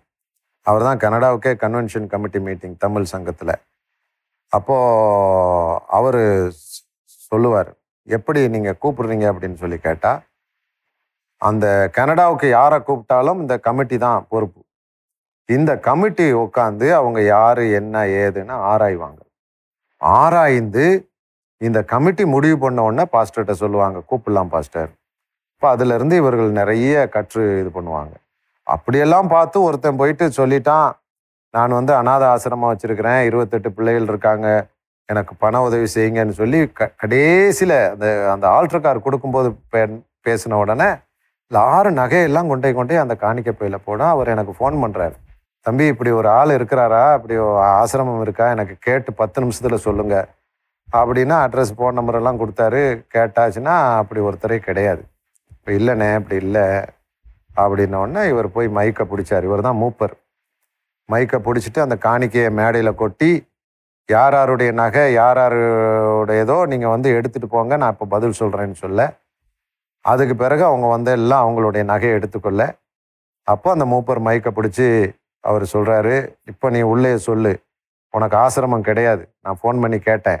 Speaker 2: அவர் தான் கனடாவுக்கே கன்வென்ஷன் கமிட்டி மீட்டிங் தமிழ் சங்கத்தில். அப்போது அவர் சொல்லுவார் எப்படி நீங்கள் கூப்பிடுறீங்க? அப்படின்னு சொல்லி கேட்டால் அந்த கனடாவுக்கு யாரை கூப்பிட்டாலும் இந்த கமிட்டி தான் பொறுப்பு. இந்த கமிட்டி உட்காந்து அவங்க யார் என்ன ஏதுன்னு ஆராய்வாங்க. ஆராய்ந்து இந்த கமிட்டி முடிவு பண்ண உடனே பாஸ்டர்கிட்ட சொல்லுவாங்க கூப்பிடலாம் பாஸ்டர் இப்போ அதுலேருந்து இவர்கள் நிறைய கற்று இது பண்ணுவாங்க. அப்படியெல்லாம் பார்த்து ஒருத்தன் போயிட்டு சொல்லிட்டான் நான் வந்து அநாத ஆசிரமம் வச்சுருக்கிறேன். இருபத்தெட்டு பிள்ளைகள் இருக்காங்க. எனக்கு பண உதவி செய்யுங்கன்னு சொல்லி க கடைசியில் அந்த அந்த ஆல்ட்ரு கார் கொடுக்கும்போது பே பேசின உடனே ஆறு நகையெல்லாம் கொண்டே கொண்டே அந்த காணிக்க பையில போட அவர் எனக்கு ஃபோன் பண்ணுறாரு தம்பி இப்படி ஒரு ஆள் இருக்கிறாரா? இப்படி ஆசிரமம் இருக்கா? எனக்கு கேட்டு பத்து நிமிஷத்தில் சொல்லுங்கள் அப்படின்னா அட்ரஸ் ஃபோன் நம்பர் எல்லாம் கொடுத்தாரு. கேட்டாச்சுன்னா அப்படி ஒருத்தரே கிடையாது. இப்போ இல்லைண்ணே அப்படி இல்லை. அப்படின்னோடனே இவர் போய் மைக்கை பிடிச்சார். இவர் தான் மூப்பர். மைக்கை பிடிச்சிட்டு அந்த காணிக்கையை மேடையில் கொட்டி யார் யாருடைய நகை யார் யாருடையதோ நீங்கள் வந்து எடுத்துகிட்டு போங்க நான் இப்போ பதில் சொல்கிறேன்னு சொல்ல. அதுக்கு பிறகு அவங்க வந்து எல்லாம் அவங்களுடைய நகையை எடுத்துக்கொள்ள. அப்போ அந்த மூப்பர் மைக்கை பிடிச்சி அவர் சொல்கிறாரு இப்போ நீ உள்ளே சொல்லு. உனக்கு ஆசிரமம் கிடையாது. நான் ஃபோன் பண்ணி கேட்டேன்.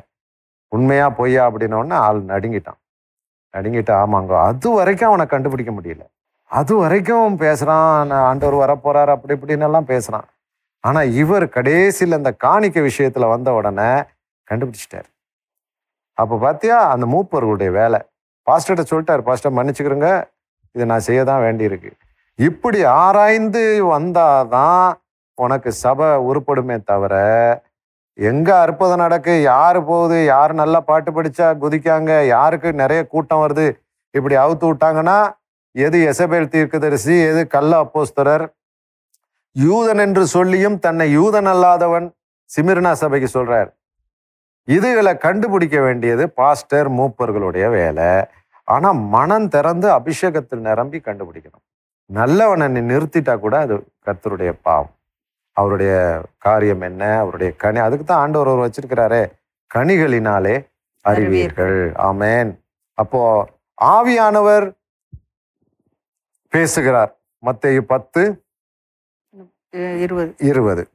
Speaker 2: உண்மையாக பொய்யா? அப்படின்னோடனே ஆள் நடுங்கிட்டான். நடுங்கிட்டு ஆமாங்க அது வரைக்கும் அவனை கண்டுபிடிக்க முடியல. அது வரைக்கும் பேசுகிறான் ஆண்டவர் வரப்போகிறார் அப்படி இப்படின்னு எல்லாம் பேசுகிறான் ஆனால் இவர் கடைசியில் அந்த காணிக்க விஷயத்தில் வந்த உடனே கண்டுபிடிச்சிட்டார். அப்போ பார்த்தியா அந்த மூப்பர்களுடைய வேலை. பாஸ்டர்கிட்ட சொல்லிட்டார் பாஸ்டர் மன்னிச்சுக்கிறோங்க இதை நான் செய்ய தான் வேண்டியிருக்கு. இப்படி ஆராய்ந்து வந்தாதான் உனக்கு சபை உருப்படுமே தவிர எங்கே அற்புதம் நடக்கு? யார் போகுது? யார் நல்லா பாட்டு படித்தா குதிக்காங்க? யாருக்கு நிறைய கூட்டம் வருது? இப்படி அவுத்து விட்டாங்கன்னா எது எசபேல் தீர்க்கதரிசி எது கள்ள அப்போஸ்தரர் யூதன் என்று சொல்லியும் தன்னை யூதன் அல்லாதவன் சிமிர்னா சபைக்கு சொல்றார். இதுகளை கண்டுபிடிக்க வேண்டியது பாஸ்டர் மூப்பர்களுடைய வேலை. ஆனா மனம் திறந்து அபிஷேகத்தில் நிரம்பி கண்டுபிடிக்கணும். நல்லவனை நிறுத்திட்டா கூட அது கர்த்தருடைய பாவம். அவருடைய காரியம் என்ன? அவருடைய கனி. அதுக்கு தான் ஆண்டவர் அவர் வச்சிருக்கிறாரே கனிகளினாலே அறிவீர்கள். ஆமென். அப்போ ஆவியானவர் பேசுகிறார். மத்தேயு பத்து
Speaker 1: இருபது.
Speaker 2: இருபது.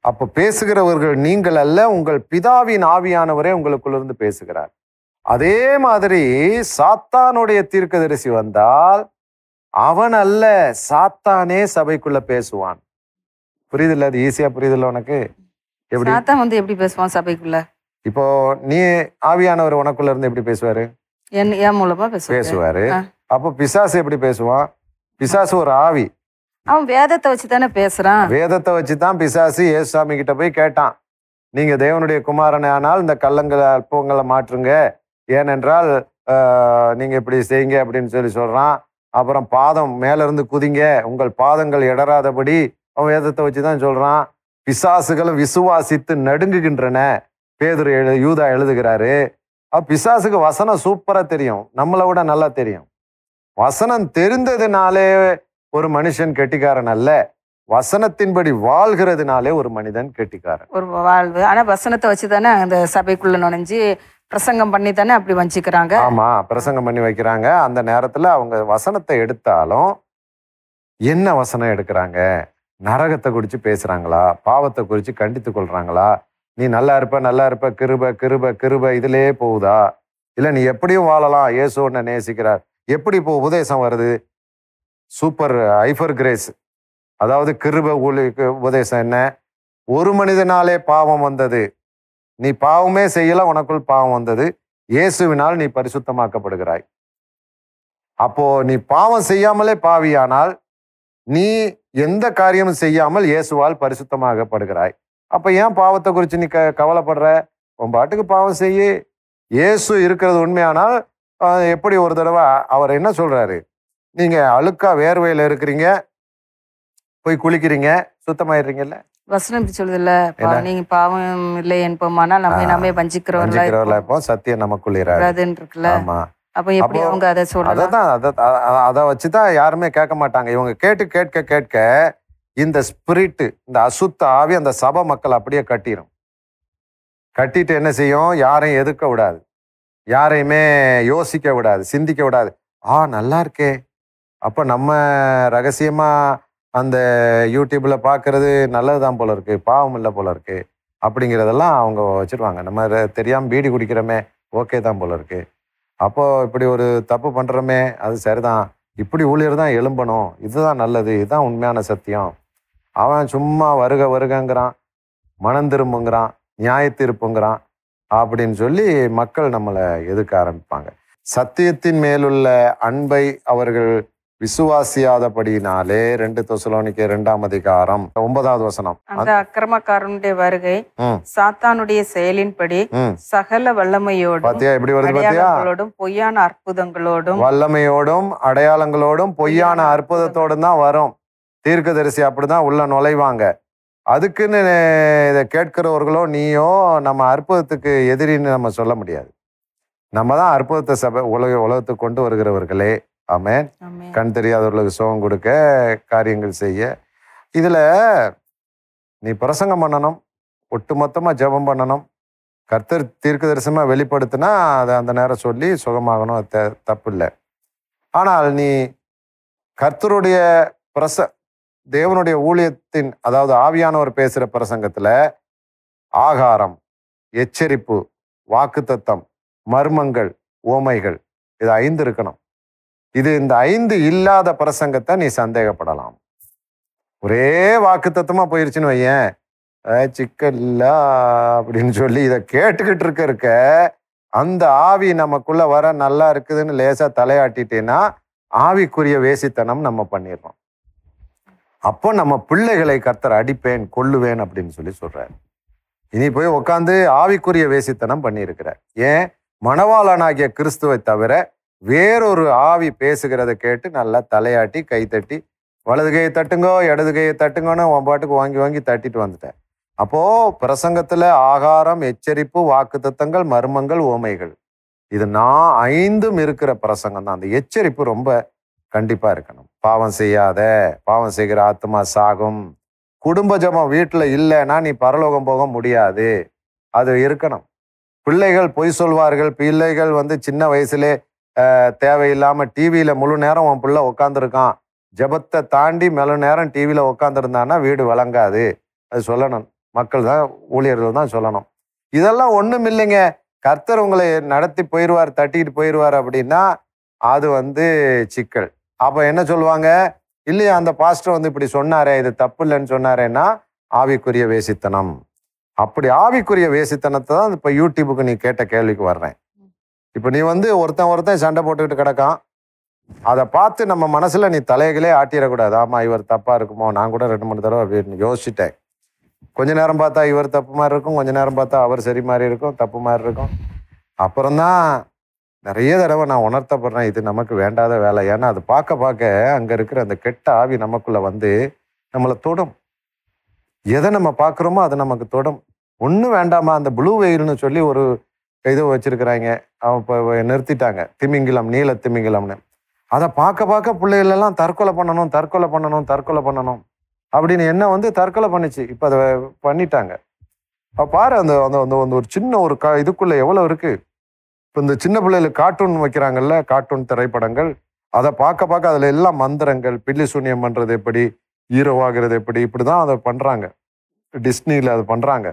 Speaker 2: அப்போ பேசுகிறவர்கள் நீங்கள் அல்ல உங்கள் பிதாவின் ஆவியானவரே உங்களுக்குள்ளிருந்து பேசுகிறார். அதே மாதிரி சாத்தானுடைய தீர்க்கதரிசி வந்தால் அவன் அல்ல சாத்தானே சபைக்குள்ள பேசுவான். புரியுதில்ல? அது ஈஸியா புரியுதில்ல உனக்கு? எப்படி?
Speaker 1: சாத்தான் வந்து எப்படி பேசுவான் சபைக்குள்ள?
Speaker 2: இப்போ நீ ஆவியானவர் உனக்குள்ள இருந்து எப்படி பேசுவாரு?
Speaker 1: என் மூலமா
Speaker 2: பேசுவாரு. அப்போ பிசாசு எப்படி பேசுவான்? பிசாசு ஒரு ஆவி.
Speaker 1: அவன் வேதத்தை வச்சு தானே பேசுறான்.
Speaker 2: வேதத்தை வச்சு தான் பிசாசு ஏசுசாமி கிட்ட போய் கேட்டான். நீங்க தேவனுடைய குமாரனே ஆனால் இந்த கள்ளங்களை அற்பங்களை மாற்றுங்க. ஏனென்றால் நீங்க இப்படி செய்யுங்க அப்படின்னு சொல்லி சொல்றான். அப்புறம் பாதம் மேல இருந்து குதிங்க. உங்கள் பாதங்கள் இடராதபடி அவன் வேதத்தை வச்சு தான் சொல்றான். பிசாசுகளும் விசுவாசித்து நடுங்குகின்றன. பேதுரு எழு யூதா எழுதுகிறாரு. அப்ப பிசாசுக்கு வசனம் சூப்பரா தெரியும். நம்மளை விட நல்லா தெரியும். வசனம் தெரிந்ததுனாலே ஒரு மனுஷன் கெட்டிக்காரன் அல்ல. வசனத்தின்படி வாழ்கிறதுனாலே ஒரு மனிதன் கெட்டிக்காரன்.
Speaker 1: ஒரு வாழ்வு. ஆனா வசனத்தை வச்சு தானே அந்த சபைக்குள்ள நுழைஞ்சு பிரசங்கம் பண்ணி தானே அப்படி வஞ்சிக்கிறாங்க?
Speaker 2: ஆமா பிரசங்கம் பண்ணி வைக்கிறாங்க. அந்த நேரத்துல அவங்க வசனத்தை எடுத்தாலும் என்ன வசனம் எடுக்கிறாங்க? நரகத்தை குறித்து பேசுறாங்களா? பாவத்தை குறித்து கண்டித்து கொள்றாங்களா? நீ நல்லா இருப்ப நல்லா இருப்ப கிருப கிருப கிருப இதிலே போகுதா? இல்ல நீ எப்படியும் வாழலாம். இயேசு உன்னை நேசிக்கிறார். எப்படி இப்போ உபதேசம் வருது? Superior grace. அதாவது கிருப ஊழி- உபதேசம் என்ன? ஒரு மனிதனாலே பாவம் வந்தது. நீ பாவமே செய்யல உனக்குள் பாவம் வந்தது. இயேசுவினால் நீ பரிசுத்தமாக்கப்படுகிறாய். அப்போ நீ பாவம் செய்யாமலே பாவியானால் நீ எந்த காரியமும் செய்யாமல் இயேசுவால் பரிசுத்தமாகப்படுகிறாய். அப்ப ஏன் பாவத்தை குறித்து நீ க கவலைப்படுற? உன் பாட்டுக்கு பாவம் செய்யு. இயேசு இருக்கிறது உண்மையானால் எப்படி ஒரு தடவை அவர் என்ன சொல்றாரு? நீங்க அழுக்கா வேர்வையில இருக்கிறீங்க. போய் குளிக்கிறீங்க. சுத்தமாயிடுறீங்கல்ல?
Speaker 1: வசனம் சொல்லுதுல்ல? நீங்க பாவம் இல்லை என்போமானால் நம்மை
Speaker 2: ஆ.
Speaker 1: நாமே வஞ்சிக்கிறவர்களா இருப்போம்.
Speaker 2: இப்போ சத்தியம் நமக்குள்ளிறாரு
Speaker 1: கூடாதுன்னு இருக்குல்ல
Speaker 2: ஆமா.
Speaker 1: அப்ப எப்படி அவங்க அதை சொல்லலாம்?
Speaker 2: அததான் அதை அதை வச்சு தான் யாருமே கேட்க மாட்டாங்க. இவங்க கேட்டு கேட்க கேட்க இந்த ஸ்பிரிட் இந்த அசுத்த ஆவி அந்த சபை மக்கள் அப்படியே கட்டிரும். கட்டிட்டு என்ன செய்யும்? யாரையும் எதிர்க்க விடாது. யாரையுமே யோசிக்க விடாது சிந்திக்க விடாது. ஆ நல்லா இருக்கே. அப்போ நம்ம ரகசியமாக அந்த யூடியூப்பில் பார்க்குறது நல்லது தான் போல இருக்குது பாவம் இல்லை போல இருக்குது அப்படிங்கிறதெல்லாம் அவங்க வச்சுருவாங்க. நம்ம தெரியாமல் பீடி குடிக்கிறோமே ஓகே தான் போல இருக்குது அப்போது இப்படி ஒரு தப்பு பண்ணுறோமே அது சரிதான். இப்படி ஊழியர் தான் எழும்பணும். இதுதான் நல்லது இதுதான் உண்மையான சத்தியம். அவன் சும்மா வருக வருகங்கிறான் மனம் திரும்புங்கிறான் நியாயத்திருப்புங்கிறான் அப்படின்னு சொல்லி மக்கள் நம்மளை எதிர்க்க ஆரம்பிப்பாங்க. சத்தியத்தின் மேலுள்ள அன்பை அவர்கள் விசுவாசியாதபடியினாலே ரெண்டு தொசலோனிக்கு இரண்டாம் அதிகாரம் ஒன்பதாவது வசனம்.
Speaker 1: அந்த அக்கிரமக்காரனுடைய வருகை சாத்தானுடைய செயலின்படி. சகல வல்லமையோடும்
Speaker 2: பாத்தியா? எப்படி வருது பாத்தியா?
Speaker 1: பொய்யான அற்புதங்களோடும்.
Speaker 2: வல்லமையோடும் அடையாளங்களோடும் பொய்யான அற்புதத்தோடும் தான் வரும். தீர்க்கதரிசி அப்படிதான் உள்ள நுழைவாங்க. அதுக்குன்னு இதை கேட்கிறவர்களோ நீயோ நம்ம அற்புதத்துக்கு எதிரின்னு நம்ம சொல்ல முடியாது. நம்ம தான் அற்புதத்தை சபை உலக உலகத்துக்கு கொண்டு வருகிறவர்களே. ஆமென்.
Speaker 1: ஆமென்.
Speaker 2: கண் தெரியாதவர்களுக்கு சுகம் கொடுக்க காரியங்கள் செய்ய. இதில் நீ பிரசங்கம் பண்ணணும் ஒட்டுமொத்தமாக ஜெபம் பண்ணணும் கர்த்தர் தீர்க்க தரிசனமாக வெளிப்படுத்தினா அதை அந்த நேரம் சொல்லி சுகமாகணும் அது த- தப்பு இல்லை ஆனால் நீ கர்த்தருடைய பிரச தேவனுடைய ஊழியத்தின் அதாவது ஆவியானவர் பேசுகிற பிரசங்கத்தில் ஆகாரம் எச்சரிப்பு வாக்குத்தத்தம் மர்மங்கள் ஓமைகள் இது ஐந்து இருக்கணும். இது இந்த ஐந்து இல்லாத பிரசங்கத்தை நீ சந்தேகப்படலாம். ஒரே வாக்குத்தத்தமா போயிருச்சுன்னு வையேன். சிக்கல்லா சிக்கல்ல அப்படின்னு சொல்லி இதை கேட்டுக்கிட்டு இருக்க இருக்க அந்த ஆவி நமக்குள்ள வர நல்லா இருக்குதுன்னு லேசா தலையாட்டிட்டேன்னா ஆவிக்குரிய வேசித்தனம் நம்ம பண்ணிடுறோம் அப்போ நம்ம பிள்ளைகளை கர்த்தர் அடிப்பேன் கொல்லுவேன் அப்படின்னு சொல்லி சொல்றாரு. இனி போய் உட்காந்து ஆவிக்குரிய வேசித்தனம் பண்ணியிருக்கிறார். ஏன்? மணவாளனாகிய கிறிஸ்துவை தவிர வேறொரு ஆவி பேசுகிறத கேட்டு நல்லா தலையாட்டி கை தட்டி வலது கையை தட்டுங்கோ இடது கையை தட்டுங்கன்னு உன் பாட்டுக்கு வாங்கி வாங்கி தட்டிட்டு வந்துட்டேன். அப்போது பிரசங்கத்தில் ஆகாரம் எச்சரிப்பு வாக்குத்தத்தங்கள் மர்மங்கள் ஓமைகள் இது நான் ஐந்தும் இருக்கிற பிரசங்கம் தான். அந்த எச்சரிப்பு ரொம்ப கண்டிப்பாக இருக்கணும். பாவம் செய்யாத பாவம் செய்கிற ஆத்மா சாகும். குடும்ப ஜபம் வீட்டில் இல்லைன்னா நீ பரலோகம் போக முடியாது. அது இருக்கணும். பிள்ளைகள் பொய் சொல்வார்கள். பிள்ளைகள் வந்து சின்ன வயசுலே தேவையில்லாமல் டிவியில் முழு நேரம் உன் பிள்ளை உட்காந்துருக்கான் ஜெபத்தை தாண்டி மெல நேரம் டிவியில் உட்காந்துருந்தான்னா வீடு வழங்காது அது சொல்லணும். மக்கள் தான் ஊழியர்கள் தான் சொல்லணும். இதெல்லாம் ஒன்றும் இல்லைங்க. கர்த்தர் உங்களை நடத்தி போயிடுவார் தட்டிட்டு போயிடுவார் அப்படின்னா அது வந்து சிக்கல். அப்போ என்ன சொல்லுவாங்க? இல்லையா அந்த பாஸ்டர் வந்து இப்படி சொன்னாரே இது தப்பு இல்லைன்னு சொன்னாரேன்னா ஆவிக்குரிய வேசித்தனம். அப்படி ஆவிக்குரிய வேசித்தனத்தை தான் இப்போ யூடியூபுக்கு நீ கேட்ட கேள்விக்கு வர்றேன். இப்போ நீ வந்து ஒருத்தன் ஒருத்தன் சண்டை போட்டுக்கிட்டு கிடக்கான். அதை பார்த்து நம்ம மனசில் நீ தலைகளே ஆட்டிடக்கூடாது. ஆமாம் இவர் தப்பாக இருக்குமோ? நான் கூட ரெண்டு மூணு தடவை அப்படின்னு யோசிச்சிட்டேன். கொஞ்ச நேரம் பார்த்தா இவர் தப்பு மாதிரி இருக்கும். கொஞ்ச நேரம் பார்த்தா அவர் சரி மாதிரி இருக்கும். தப்பு மாதிரி இருக்கும். அப்புறம்தான் நிறைய தடவை நான் உணர்த்தப்படுறேன். இது நமக்கு வேண்டாத வேலை. ஏன்னா அது பார்க்க பார்க்க அங்கே இருக்கிற அந்த கெட்ட ஆவி நமக்குள்ளே வந்து நம்மளை தொடும். எதை நம்ம பார்க்குறோமோ அது நமக்கு தொடும். ஒன்றும் வேண்டாமா? அந்த ப்ளூ வெயில்னு சொல்லி ஒரு இது வச்சுருக்கிறாங்க. அவன் இப்போ நிறுத்திட்டாங்க. திமிங்கிலம் நீல திமிங்கிலம்னு. அதை பார்க்க பார்க்க பிள்ளைகளெல்லாம் தற்கொலை பண்ணணும் தற்கொலை பண்ணணும் தற்கொலை பண்ணணும் அப்படின்னு என்ன வந்து தற்கொலை பண்ணுச்சு. இப்போ அதை பண்ணிட்டாங்க. பாரு அந்த அந்த அந்த அந்த ஒரு சின்ன ஒரு க இதுக்குள்ளே எவ்வளோ இருக்குது இப்போ இந்த சின்ன பிள்ளைகளுக்கு கார்ட்டூன் வைக்கிறாங்கல்ல கார்ட்டூன் திரைப்படங்கள். அதை பார்க்க பார்க்க அதில் எல்லாம் மந்திரங்கள் பில்லி சூன்யம் பண்ணுறது எப்படி ஹீரோவாகிறது எப்படி இப்படி தான் அதை பண்ணுறாங்க டிஸ்னியில் அதை பண்ணுறாங்க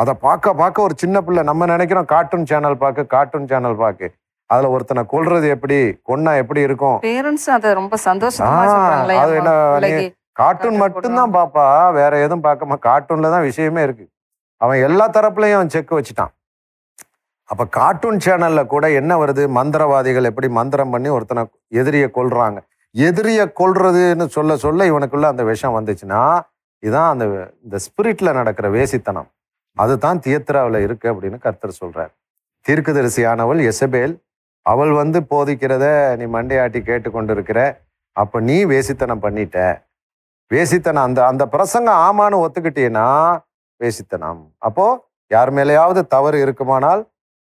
Speaker 2: அதை பார்க்க பார்க்க ஒரு சின்ன பிள்ளை. நம்ம நினைக்கிறோம் கார்ட்டூன் சேனல் பார்க்க கார்ட்டூன் சேனல் பார்க்க அதில் ஒருத்தனை கொல்றது எப்படி கொன்னா எப்படி இருக்கும்?
Speaker 1: பேரண்ட்ஸ் அதை ரொம்ப சந்தோஷமா
Speaker 2: அது என்ன. கார்ட்டூன் மட்டும்தான் பாப்பா. வேற எதுவும் பார்க்காம கார்ட்டூன்ல தான் விஷயமே இருக்கு. அவன் எல்லா தரப்புலையும் செக் வச்சுட்டான். அப்ப கார்ட்டூன் சேனல்ல கூட என்ன வருது? மந்திரவாதிகள் எப்படி மந்திரம் பண்ணி ஒருத்தனை எதிரியை கொல்றாங்க. எதிரியை கொல்றதுன்னு சொல்ல சொல்ல இவனுக்குள்ள அந்த விஷம் வந்துச்சுன்னா இதான் அந்த இந்த ஸ்பிரிட்ல நடக்கிற வேசித்தனம். அதுதான் தியத்ராவில் இருக்கு அப்படின்னு கர்த்தர் சொல்றார். தீர்க்கதரிசியானவள் எசபேல் அவள் வந்து போதிக்கிறத நீ மண்டையாட்டி கேட்டு கொண்டு இருக்கிற அப்போ நீ வேசித்தனம் பண்ணிட்ட. வேசித்தனம் அந்த அந்த பிரசங்கம் ஆமான்னு ஒத்துக்கிட்டீன்னா வேசித்தனம். அப்போ யார் மேலேயாவது தவறு இருக்குமானால்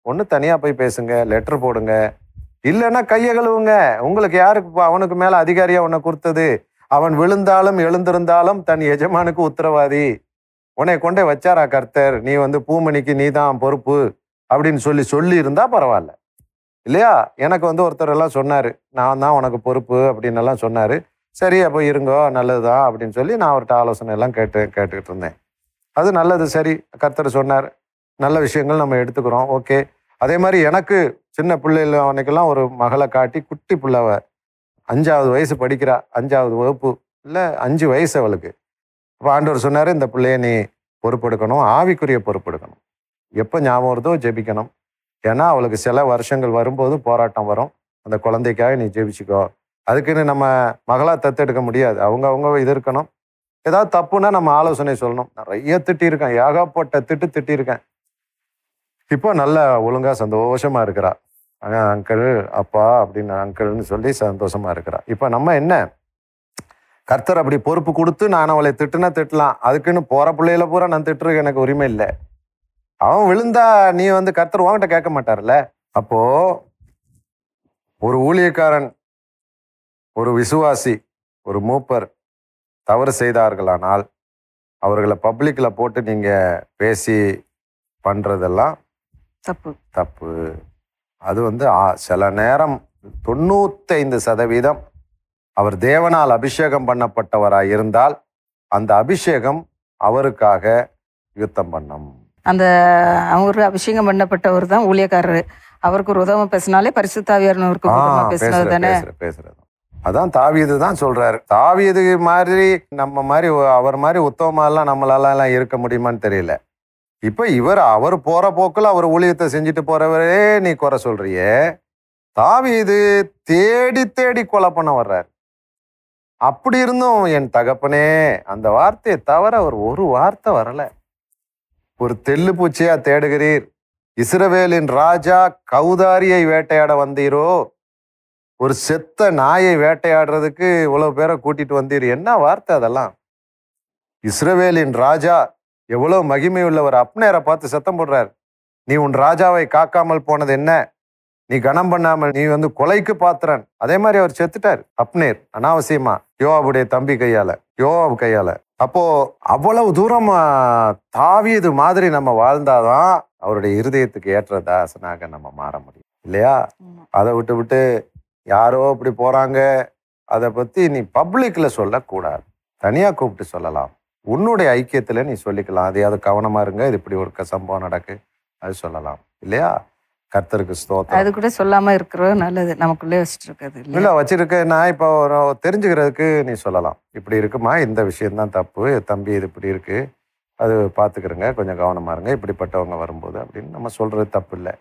Speaker 2: ஒன்று தனியாக போய் பேசுங்க லெட்டர் போடுங்க. இல்லைன்னா கையை கழுவுங்க. உங்களுக்கு யாருக்கு அவனுக்கு மேலே அதிகாரியாக உன்னை கொடுத்தது அவன் விழுந்தாலும் எழுந்திருந்தாலும் தன் எஜமானுக்கு உத்தரவாதி. உன்னை கொண்டே வச்சாரா கர்த்தர்? நீ வந்து பூமணிக்கு நீ தான் பொறுப்பு அப்படின்னு சொல்லி சொல்லி இருந்தா பரவாயில்ல. இல்லையா? எனக்கு வந்து ஒருத்தர் எல்லாம் சொன்னார். நான் தான் உனக்கு பொறுப்பு அப்படின்னு எல்லாம் சொன்னார். சரி அப்போ இருங்கோ நல்லதுதான் அப்படின்னு சொல்லி நான் அவர்கிட்ட ஆலோசனை எல்லாம் கேட்டு கேட்டுக்கிட்டு இருந்தேன். அது நல்லது சரி. கர்த்தர் சொன்னார். நல்ல விஷயங்கள் நம்ம எடுத்துக்கிறோம். ஓகே. அதே மாதிரி எனக்கு சின்ன பிள்ளைகள் அவனுக்கெல்லாம் ஒரு மகளை காட்டி குட்டி பிள்ளைவ. அஞ்சாவது வயசு படிக்கிறா. அஞ்சாவது வகுப்பு. இல்லை அஞ்சு வயசு அவளுக்கு. இப்போ ஆண்டவர் சொன்னார் இந்த பிள்ளைய நீ பொறுப்பெடுக்கணும் ஆவிக்குரிய பொறுப்பெடுக்கணும். எப்போ ஞாபகம் வருதோ ஜெபிக்கணும். ஏன்னா அவளுக்கு சில வருஷங்கள் வரும்போது போராட்டம் வரும். அந்த குழந்தைக்காக நீ ஜெபிச்சுக்கோ. அதுக்குன்னு நம்ம மகளாக தத்தெடுக்க முடியாது. அவங்க அவங்க இது இருக்கணும். ஏதாவது தப்புன்னா நம்ம ஆலோசனை சொல்லணும். நிறைய திட்டியிருக்கேன். ஏகப்பட்ட திட்டு திட்டியிருக்கேன். இப்போ நல்லா ஒழுங்காக சந்தோஷமா இருக்கிறா. அங்கிள் அப்பா அப்படின்னு அங்கிள்னு சொல்லி சந்தோஷமா இருக்கிறா. இப்போ நம்ம என்ன கர்த்தர் அப்படி பொறுப்பு கொடுத்து நான் அவளை திட்டுனா திட்டலாம். அதுக்குன்னு போற பிள்ளையில பூரா நான் திட்டுறதுக்கு எனக்கு உரிமை இல்லை. அவன் விழுந்தா நீ வந்து கர்த்தர் உன்கிட்ட கேட்க மாட்டார்ல? அப்போ ஒரு ஊழியக்காரன் ஒரு விசுவாசி ஒரு மூப்பர் தவறு செய்தார்களானால் அவர்களை பப்ளிக்ல போட்டு நீங்க பேசி பண்றதெல்லாம்
Speaker 1: தப்பு.
Speaker 2: தப்பு. அது வந்து சில நேரம் தொண்ணூத்தைந்து சதவீதம் அவர் தேவனால் அபிஷேகம் பண்ணப்பட்டவராய் இருந்தால் அந்த அபிஷேகம் அவருக்காக யுத்தம் பண்ணும்.
Speaker 1: அந்த அவர் அபிஷேகம் பண்ணப்பட்டவர் தான் ஊழியக்காரரு. அவருக்கு ஒரு உதவ பேசினாலே பரிசுத்தாவியார்னவருக்கு
Speaker 2: ஆ,
Speaker 1: உதவ பேசினது
Speaker 2: பேசுற,
Speaker 1: தானே?
Speaker 2: பேசுற, பேசுறது. அதான் தாவீது தான் சொல்றாரு. தாவீது மாதிரி நம்ம மாதிரி அவர் மாதிரி உத்தமமாலாம் நம்மளால எல்லாம் இருக்க முடியுமான்னு தெரியல. இப்ப இவர் அவர் போற போக்குல அவர் ஊழியத்தை செஞ்சுட்டு போறவரே நீ குறை சொல்றியே. தாவீது தேடி தேடி கொலை பண்ண வர்றாரு. அப்படி இருந்தும் என் தகப்பனே அந்த வார்த்தையை தவிர அவர் ஒரு வார்த்தை வரல. ஒரு தெல்லு பூச்சியா தேடுகிறீர். இஸ்ரவேலின் ராஜா கௌதாரியை வேட்டையாட வந்தீரோ? ஒரு செத்த நாயை வேட்டையாடுறதுக்கு இவ்வளவு பேரை கூட்டிட்டு வந்தீர். என்ன வார்த்தை அதெல்லாம்? இஸ்ரவேலின் ராஜா எவ்வளவு மகிமை உள்ளவர் அப்னேரை பார்த்து சத்தம் போடுறார். நீ உன் ராஜாவை காக்காமல் போனது என்ன? நீ கனம் பண்ணாமல் நீ வந்து கொலைக்கு பாத்திரன். அதே மாதிரி அவர் செத்துட்டார் அப்னேர் அனாவசியமா யோவாபுடைய தம்பி கையால யோவாபு கையால. அப்போ அவ்வளவு தூரம் ஆ, தாவீது மாதிரி நம்ம வாழ்ந்தாதான் அவருடைய இருதயத்துக்கு ஏற்ற தாசனாக நம்ம மாற முடியும். இல்லையா. அதை விட்டு விட்டு யாரோ இப்படி போறாங்க. அதை பத்தி நீ பப்ளிக்ல சொல்லக்கூடாது. தனியா கூப்பிட்டு சொல்லலாம். உன்னுடைய ஐக்கியத்துல நீ சொல்லிக்கலாம். அதையாவது கவனமா இருங்க. இது இப்படி ஒரு க- சம்பவம் நடக்கு. அது சொல்லலாம். இல்லையா? கர்த்தருக்கு ஸ்தோத்திரம்.
Speaker 1: அது கூட சொல்லாம இருக்கிறது நல்லது. நமக்குள்ளே இல்லையா?
Speaker 2: இல்ல வச்சிருக்க நான் இப்போ ஒரு தெரிஞ்சுக்கிறதுக்கு நீ சொல்லலாம். இப்படி இருக்குமா? இந்த விஷயம்தான் தப்பு. தம்பி இது இப்படி இருக்கு. அது பார்த்துக்கிறங்க கொஞ்சம் கவனமா இருங்க. இப்படிப்பட்டவங்க வரும்போது அப்படின்னு நம்ம சொல்றது தப்பு இல்லை.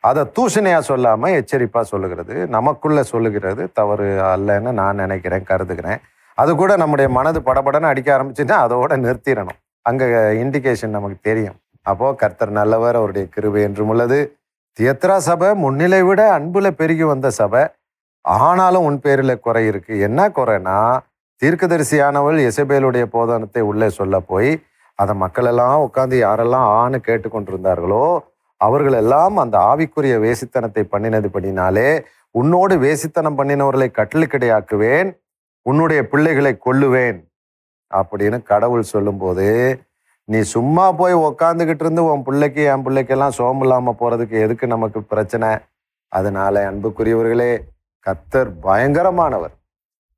Speaker 2: அதை தூசணையா சொல்லாம எச்சரிப்பா சொல்லுகிறது. நமக்குள்ள சொல்லுகிறது தவறு அல்லன்னு நான் நினைக்கிறேன் கருதுகிறேன். அது கூட நம்முடைய மனது படபடன்னு அடிக்க ஆரம்பிச்சுன்னா அதோட நிறுத்திடணும். அங்க இண்டிகேஷன் நமக்கு தெரியும். அப்போ கர்த்தர் நல்லவர் அவருடைய கிருபை என்றும் உள்ளது. தியத்ரா சபை முன்னிலை விட அன்புல பெருகி வந்த சபை. ஆனாலும் உன் பேரில் குறை இருக்கு. என்ன குறைனா தீர்க்கதரிசியானவள் எசபேலுடைய போதனத்தை உள்ளே சொல்ல போய் அதை மக்களெல்லாம் உட்காந்து யாரெல்லாம் ஆன்னு கேட்டுக்கொண்டிருந்தார்களோ அவர்களெல்லாம் அந்த ஆவிக்குரிய வேசித்தனத்தை பண்ணினது பண்ணினாலே உன்னோடு வேசித்தனம் பண்ணினவர்களை கட்டளுக்கிடையாக்குவேன் உன்னுடைய பிள்ளைகளை கொல்லுவேன் அப்படின்னு கடவுள் சொல்லும்போது நீ சும்மா போய் உக்காந்துக்கிட்டு இருந்து உன் பிள்ளைக்கு என் பிள்ளைக்கெல்லாம் சோம்பு இல்லாமல் போகிறதுக்கு எதுக்கு நமக்கு பிரச்சனை? அதனால அன்புக்குரியவர்களே கத்தர் பயங்கரமானவர்.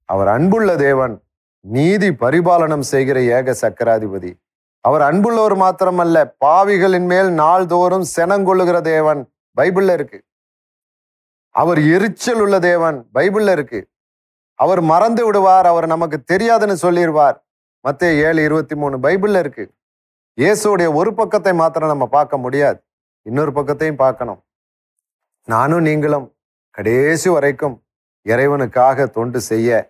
Speaker 2: அவர் அன்புள்ள தேவன் நீதி பரிபாலனம் செய்கிற ஏக சக்கராதிபதி. அவர் அன்புள்ளவர் மாத்திரமல்ல பாவிகளின் மேல் நாள்தோறும் செனங்கொள்ளுகிற தேவன் பைபிள்ல இருக்கு. அவர் எரிச்சல் உள்ள தேவன் பைபிள்ல இருக்கு. அவர் மறந்து விடுவார் அவர் நமக்கு தெரியாதுன்னு சொல்லிடுவார் மத்திய ஏழு இருபத்தி மூணு பைபிள்ல இருக்கு. இயேசுடைய ஒரு பக்கத்தை மாத்திரம் நம்ம பார்க்க முடியாது. இன்னொரு பக்கத்தையும் பார்க்கணும். நானும் நீங்களும் கடைசி வரைக்கும் இறைவனுக்காக தொண்டு செய்ய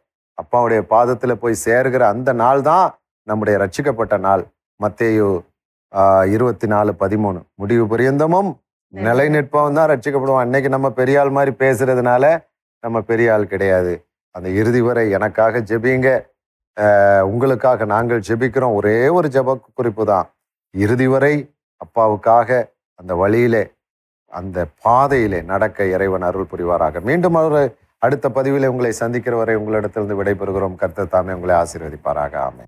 Speaker 2: அப்பாவுடைய பாதத்துல போய் சேர்கிற அந்த நாள் தான் நம்முடைய ரட்சிக்கப்பட்ட நாள். மத்தேயு இருபத்தி நாலு பதிமூணு. முடிவு பரியந்தமும் நிலை நிற்பவன் தான் ரட்சிக்கப்படுவான் அன்னைக்கு நம்ம பெரிய ஆள் மாதிரி பேசுறதுனால நம்ம பெரிய ஆள் கிடையாது. அந்த இறுதி வரை எனக்காக ஜெபிங்க. உங்களுக்காக நாங்கள் ஜெபிக்கிறோம். ஒரே ஒரு ஜெப குறிப்பு தான். இறுதி வரை அப்பாவுக்காக அந்த வழியிலே அந்த பாதையிலே நடக்க இறைவன் அருள் புரிவாராக. மீண்டும் ஒரு அடுத்த பதிவிலே உங்களை சந்திக்கிற வரை உங்களிடத்திலிருந்து விடைபெறுகிறோம். கர்த்தர் தாமே உங்களை ஆசீர்வதிப்பாராக. ஆமென்.